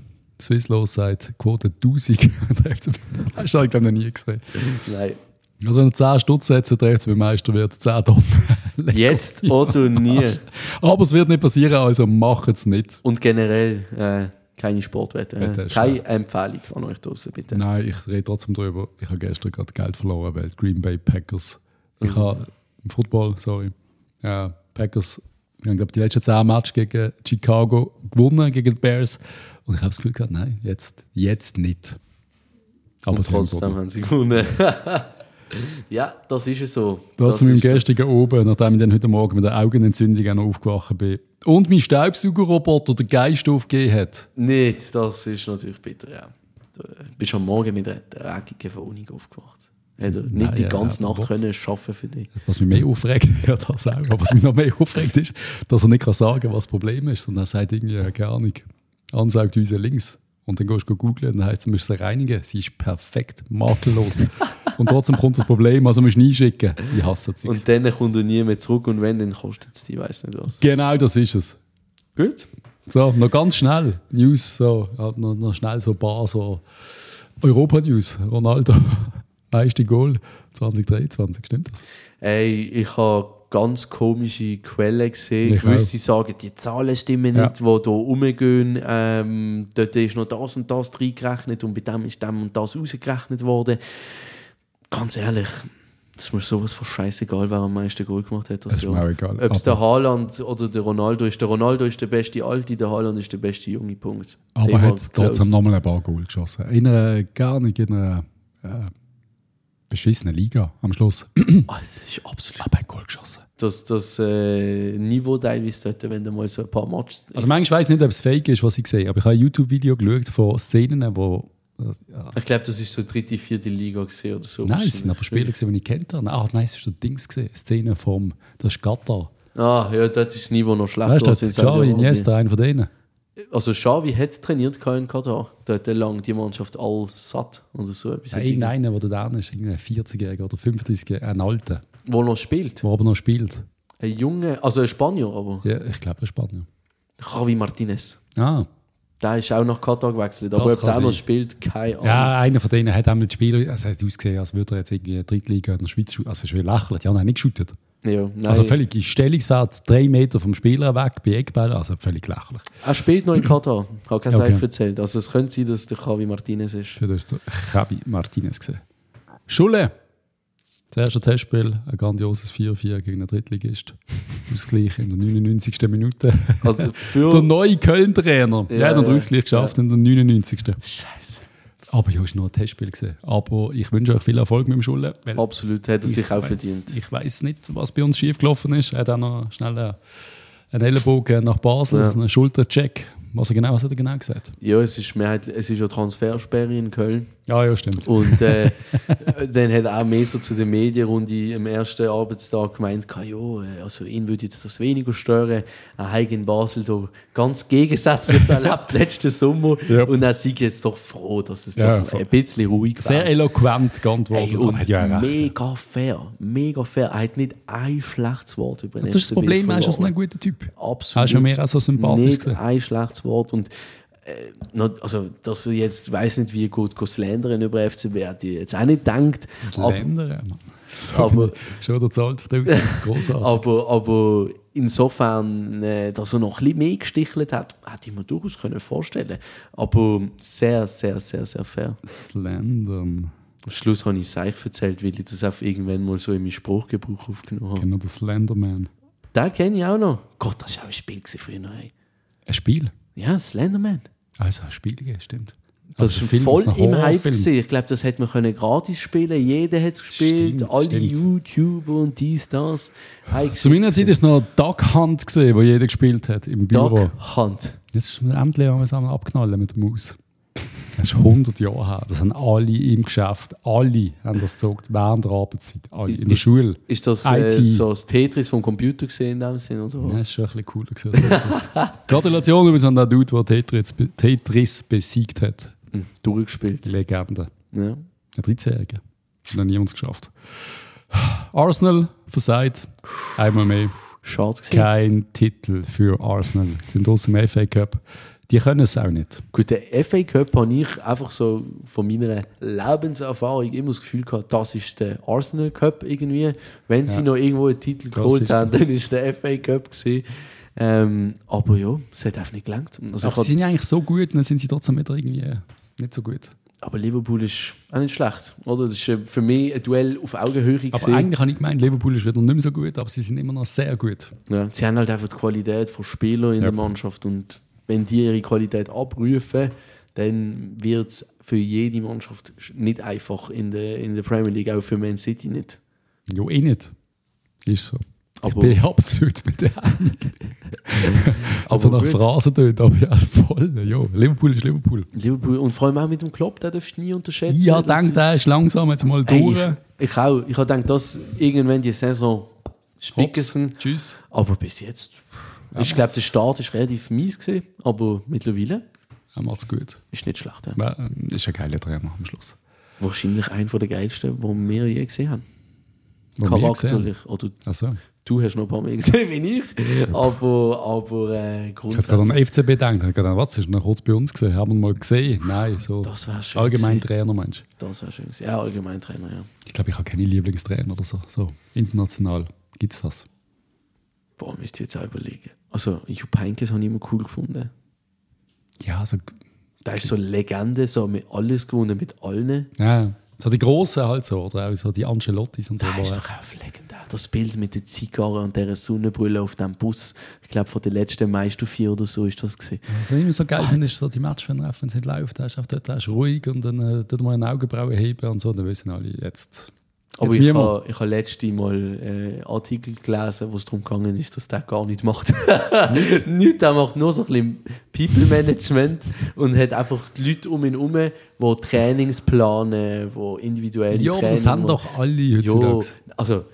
Swisslos sagt Quote 1000. Der FCB Meister habe ich glaube noch nie gesehen. Nein. Also wenn er 10 Stutz setzt, der FCB Meister wird 10 Tonnen. Jetzt oder nie. Aber es wird nicht passieren, also macht es nicht. Und generell äh, keine Sportwette. Wette Äh. Keine Empfehlung an euch draußen, bitte. Nein, ich rede trotzdem darüber. Ich habe gestern gerade Geld verloren, weil die Green Bay Packers. Mhm. Ich habe im Football, sorry, ja, Packers, haben glaube die letzten 10 Matches gegen Chicago gewonnen, gegen die Bears. Und ich habe das Gefühl gehabt, nein, jetzt, jetzt nicht. Aber Und haben trotzdem haben sie gewonnen. ja, das ist es so. Das mit dem ist so. gestrigen oben, nachdem ich dann heute Morgen mit der Augenentzündung auch noch aufgewacht bin. Und mein Staubsaugerroboter den Geist aufgegeben hat. Nicht, das ist natürlich bitter, ja. Du bist am Morgen mit einer dreckigen Wohnung aufgewacht. Er nicht Nein, die ganze ja, Nacht können arbeiten für dich. Was mich mehr aufregt, ja das auch, aber was mich noch mehr aufregt ist, dass er nicht kann sagen was das Problem ist, sondern er sagt irgendwie, ja, keine Ahnung, ansaugt uns links. Und dann gehst du googeln und dann heisst, du musst sie reinigen. Sie ist perfekt, makellos. und trotzdem kommt das Problem, also musst du einschicken. Ich hasse das. Und dann kommt er nie mehr zurück und wenn, dann kostet es dich, weiß nicht was. Genau das ist es. Gut. So, noch ganz schnell. News, so, noch, noch schnell so ein paar so Europa-News. Ronaldo, meiste Goal 2023, stimmt das? Ey, ich habe ganz komische Quellen gesehen. Ich Gewisse sagen, die Zahlen stimmen Ja. nicht, die hier rumgehen. Ähm, dort ist noch das und das reingerechnet und bei dem ist dem und das rausgerechnet worden. Ganz ehrlich, das ist mir sowas von scheißegal, wer am meisten Goal gemacht hat. Das ist mir auch egal. Ob es der Haaland oder der Ronaldo ist. Der Ronaldo ist der beste Alte, der Haaland ist der beste junge Punkt. Aber er hat trotzdem nochmal ein paar Goal geschossen. In einer, gar nicht in einer äh, beschissenen Liga am Schluss. Ah, das ist absolut Aber er hat Goal geschossen. das, das äh, Niveau teilweise dort, wenn du mal so ein paar Matches... Also manchmal weiß ich nicht, ob es fake ist, was ich sehe, aber ich habe ein YouTube-Video geschaut von Szenen, wo... Ja, Ich glaube, das ist so dritte, vierte Liga gesehen oder so. nein, es sind aber Spieler, gewesen, die ich kennt habe. Ah, nein, es ist der Dings gesehen. Szene vom... Das ist Qatar. Ah, ja, dort ist das Niveau noch schlechter Weißt du, das ist Saudi-Arabien. Iniesta, einer von denen. Also Xavi hat trainiert in Katar. Dort lang die Mannschaft all satt oder so. Ja, irgendeiner, der da ist, irgendein 40-Jähriger oder 35-Jähriger, ein Alter, Wo noch spielt. der aber noch spielt. Ein Junge, also ein Spanier, aber Ja, ich glaube, ist Spanier. Javi Martinez. Ah, Der ist auch nach Katar gewechselt. Das Aber ob der noch spielt, keine Ahnung. Ja, einer von denen hat einmal die Spieler, also hat ausgesehen, als würde er jetzt irgendwie in der Drittliga in der Schweiz shooten. Also, es ist wie lächerlich. Ja, nein, nicht geshootet. Ja. Also, völlig Stellungswert, drei Meter vom Spieler weg, bei Eckball, also völlig lächerlich. er spielt noch in Katar. Ich habe keine Okay. Erzählt. Also es könnte sein, dass der Javi Martinez ist. Für das der Javi Martinez gesehen. Schulle. Das erste Testspiel, ein grandioses 4-4 gegen den Drittligist. Ausgleich in der 99. Minute. Also der neue Köln-Trainer. Ja, Ja, der hat den ja, Ausgleich geschafft in der 99. Scheiße. Aber ja, es war nur ein Testspiel. Gewesen. Aber ich wünsche euch viel Erfolg mit dem Schule. weil Absolut, hat er sich auch weiss- verdient. Ich weiß nicht, was bei uns schiefgelaufen ist. Er hat auch noch schnell einen- einen Ellenbogen nach Basel, Ja. also einen Schultercheck. Was, er genau, was hat er genau gesagt? Ja, es ist, Mehrheit, es ist ja Transfersperre in Köln. Ja, ja, stimmt. Und äh, dann hat er auch mehr so zu der Medienrunde am ersten Arbeitstag gemeint, ja, äh, also ihn würde jetzt das weniger stören. Er hat in Basel da ganz gegensätzliches erlebt letzten Sommer. Ja. Und er sei jetzt doch froh, dass es Ja, doch ein bisschen ruhig war. Sehr eloquent geantwortet. Ey, und ja mega fair, mega fair. Er hat nicht ein schlechtes Wort über den Das ist das Problem, er ist ein guter Typ. Absolut. Er ist ja mehr als so sympathisch Nicht ein schlechtes Wort. Und also, dass er jetzt, weiß nicht, wie gut slandern über hat ich jetzt auch nicht gedacht. Das Aber, Schon der zahlt. Großartig. aber, aber insofern, äh, dass er noch ein bisschen mehr gestichelt hat, hätte ich mir durchaus können vorstellen Aber sehr, sehr, sehr, sehr fair. Slandern. Am Schluss habe ich es euch erzählt, weil ich das auf irgendwann mal so in meinen Spruchgebrauch aufgenommen habe. Genau, der Slenderman. Den kenne ich auch noch. Gott, das war auch ein Spiel früher. Ey. Ein Spiel? Ja, Slenderman. Also ein Spiel gegeben, stimmt. Das Also ist voll im Hype gewesen. Ich glaube, das hätte man können gratis spielen. Jeder hat es gespielt. Stimmt, alle stimmt. YouTuber und dies, das. Zu meiner Zeit war es noch Duck Hunt, gewesen, wo jeder gespielt hat im Büro. Duck Hunt. Jetzt ist endlich haben wir es abknallen mit der Maus. Das ist 100 Jahre her. Das haben alle im Geschäft, alle haben das gezockt, während der Arbeitszeit. Alle. In der Schule. Ist das äh, so das Tetris vom Computer gesehen in dem Sinn oder Ja, was? das ist schon ein bisschen cooler. gewesen. Gratulation übrigens an den Dude, der Tetris, Tetris besiegt hat. Hm, durchgespielt. Die Legende. Ja. Ein 13-Jähriger. Hat noch niemand geschafft. Arsenal versagt. Einmal mehr. Schade gewesen. Kein Titel für Arsenal. Sind aus dem FA Cup. Die können es auch nicht. Gut, der FA Cup habe ich einfach so von meiner Lebenserfahrung immer das Gefühl gehabt, das ist der Arsenal Cup irgendwie. Wenn sie Ja. noch irgendwo einen Titel Das geholt haben, so. dann ist der FA Cup gewesen. Ähm, aber ja, es hat einfach nicht gelangt. Also Aber sie sind ja eigentlich so gut, dann sind sie trotzdem wieder irgendwie nicht so gut. Aber Liverpool ist auch nicht schlecht, oder? Das ist äh, für mich ein Duell auf Augenhöhe Aber gesehen. eigentlich habe ich gemeint, Liverpool ist wieder nicht mehr so gut, aber sie sind immer noch sehr gut. Ja, sie haben halt einfach die Qualität von Spielern in Ja. der Mannschaft und wenn die ihre Qualität abrufen, dann wird es für jede Mannschaft nicht einfach in der, in der Premier League, auch für Man City nicht. Ja, eh nicht. Ist so. Aber- ich bin absolut mit der also nach gut. Phrasen tönt, aber ja, voll. Ja, Liverpool ist Liverpool. Liverpool und vor allem auch mit dem Klopp, den darfst du nie unterschätzen. Ich habe Das gedacht, der ist langsam jetzt mal Ey, durch. ich, ich auch. Ich habe gedacht, dass irgendwann die Saison spicken. Tschüss. Aber bis jetzt. Ich glaube, der Start ist relativ mies gewesen, aber mittlerweile Er macht es gut. ist nicht schlecht. Ja. Aber, ähm, Ist ein geiler Trainer am Schluss. Wahrscheinlich einer der geilsten, die wir je gesehen haben. Wo wir Charakterlich. Oder Also, du hast noch ein paar mehr gesehen wie ich. Aber, aber äh, ich habe gerade an grundsätzlich. den FCB gedacht. Ich habe gedacht, was ist noch kurz bei uns gesehen? Haben wir ihn mal gesehen? Nein, so. Das wäre schön. Allgemein gewesen. Trainer, meinst du? Das wäre schön. gewesen. Ja, allgemein Trainer, ja. Ich glaube, ich habe keine Lieblingstrainer oder so. So international. Gibt es das? Boah, müsst ihr jetzt auch überlegen. Also, Jupp Heynckes habe ich immer cool gefunden. Ja, also, Der ist so eine Legende, so mit alles gewonnen, mit allen. ja, so die Großen halt so. Oder auch so die Ancelottis und so. Der ist doch auch legendär. Das Bild mit der Zigarre und der Sonnenbrille auf dem Bus. Ich glaube, von den letzten Meister vier oder so ist das gesehen. Was ich immer so geil finde, ist so die Match, wenn wenn es nicht läuft, da ist auf dort da ist ruhig und dann äh, tut man eine Augenbraue heben und so, dann wissen alle, jetzt. Aber jetzt ich habe ich ha letzte Mal äh, Artikel gelesen, wo es darum gegangen ist, dass der gar nicht macht. nicht, der macht nur so ein bisschen People-Management und hat einfach die Leute um ihn herum, die Trainings planen, die individuell Ja, das haben doch alle Ja, heutzutage. also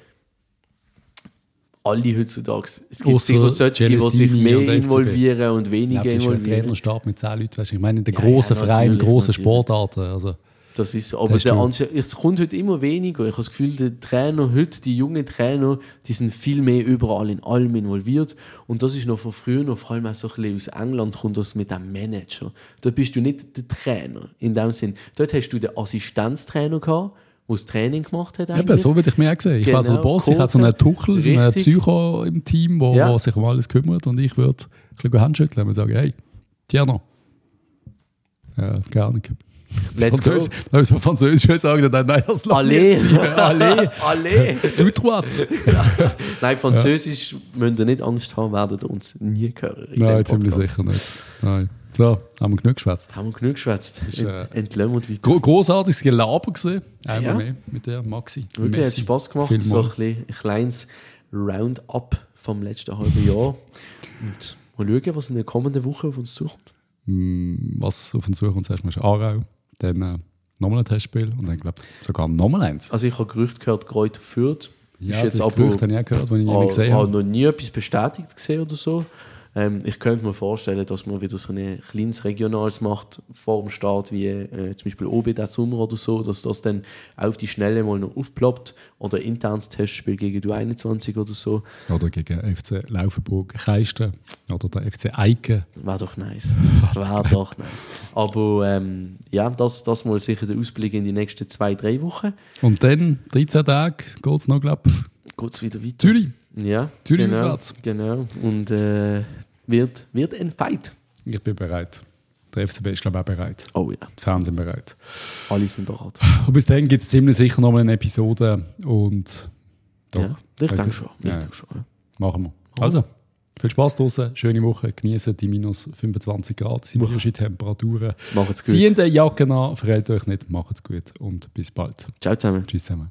alle heutzutage. Es gibt Ausser sicher solche, die sich mehr und involvieren und Ich weniger ein involvieren. Trainerstab mit 10 Leuten. Weißt ich meine, in den Ja, großen ja, Vereinen, großen natürlich. Sportarten. Also, Das ist. Aber Das der. Anse es kommt heute immer weniger. Ich habe das Gefühl, der Trainer heute, die jungen Trainer, die sind viel mehr überall in allem involviert. Und das ist noch von früher, noch vor allem auch so ein bisschen aus England, kommt das mit dem Manager. Da bist du nicht der Trainer in dem Sinn. Dort hast du den Assistenztrainer gehabt, der das Training gemacht hat. eben, eigentlich. so würde ich mir auch sehen. Ich Genau, war so der Boss, ich hatte so einen. Tuchel, so einen. Psycho im Team, der Ja. sich um alles kümmert und ich würde ein bisschen Handschütteln und sagen, hey, Tierno. Ja, keine Ahnung. Let's go. Französisch, wenn so Französisch sagen, dann nein, das ich Allez. Allez. Allez. Du droite. Nein, Französisch müsst ihr nicht Angst haben, werden ihr uns nie hören. in Nein, ziemlich sicher nicht. Nein. So, haben wir genug geschwätzt. Haben wir genug geschwätzt. Äh, Ent, Entlösen wir die weiter. Gro großartiges Gelaber gesehen. Einmal Ja. mehr mit der Maxi. Wirklich, hat Messi. Spass gemacht. Vielmal. So ein, bisschen, ein kleines Roundup vom letzten halben Jahr. Und mal schauen, was in der kommenden Woche auf uns zukommt. was auf uns zuerst mal ist Aarau, dann äh, nochmal ein Testspiel und dann glaube ich sogar nochmal eins. Also ich habe Gerüchte gehört, Kräuter führt. Ja, ist jetzt das aber Gerücht habe ich auch gehört, wenn ich ihn habe gesehen habe habe. noch nie etwas bestätigt gesehen oder so. Ähm, ich könnte mir vorstellen, dass man wieder so ein kleines Regionales macht vor dem Start, wie äh, zum Beispiel OB der Sommer oder so, dass das dann auf die Schnelle mal noch aufploppt oder internes Testspiel gegen du 21 oder so. Oder gegen FC Laufenburg Keisten oder der FC Eiken. Wäre doch nice. Wäre doch nice. Aber ähm, ja, das, das mal sicher der Ausblick in die nächsten zwei, drei Wochen. Und dann, 13 Tage, geht es noch, glaube ich, Geht es wieder weiter. Zürich. Ja, Zürich genau, auswärts. genau. Und äh, wird, wird ein Fight. Ich bin bereit. Der FCB ist, glaube ich, auch bereit. Oh ja, Die Fans sind bereit. alle sind bereit. Und bis dann gibt es ziemlich sicher noch mal eine Episode. Und doch. Ja, ich denke schon. Ich Ja. denke schon ja. Machen wir. Also, viel Spaß draußen, schöne Woche, genießen die minus 25 Grad, sibirischen Temperaturen. Macht's gut. Ziehen die Jacken an, verhält euch nicht, macht's gut und bis bald. Ciao zusammen. Tschüss zusammen.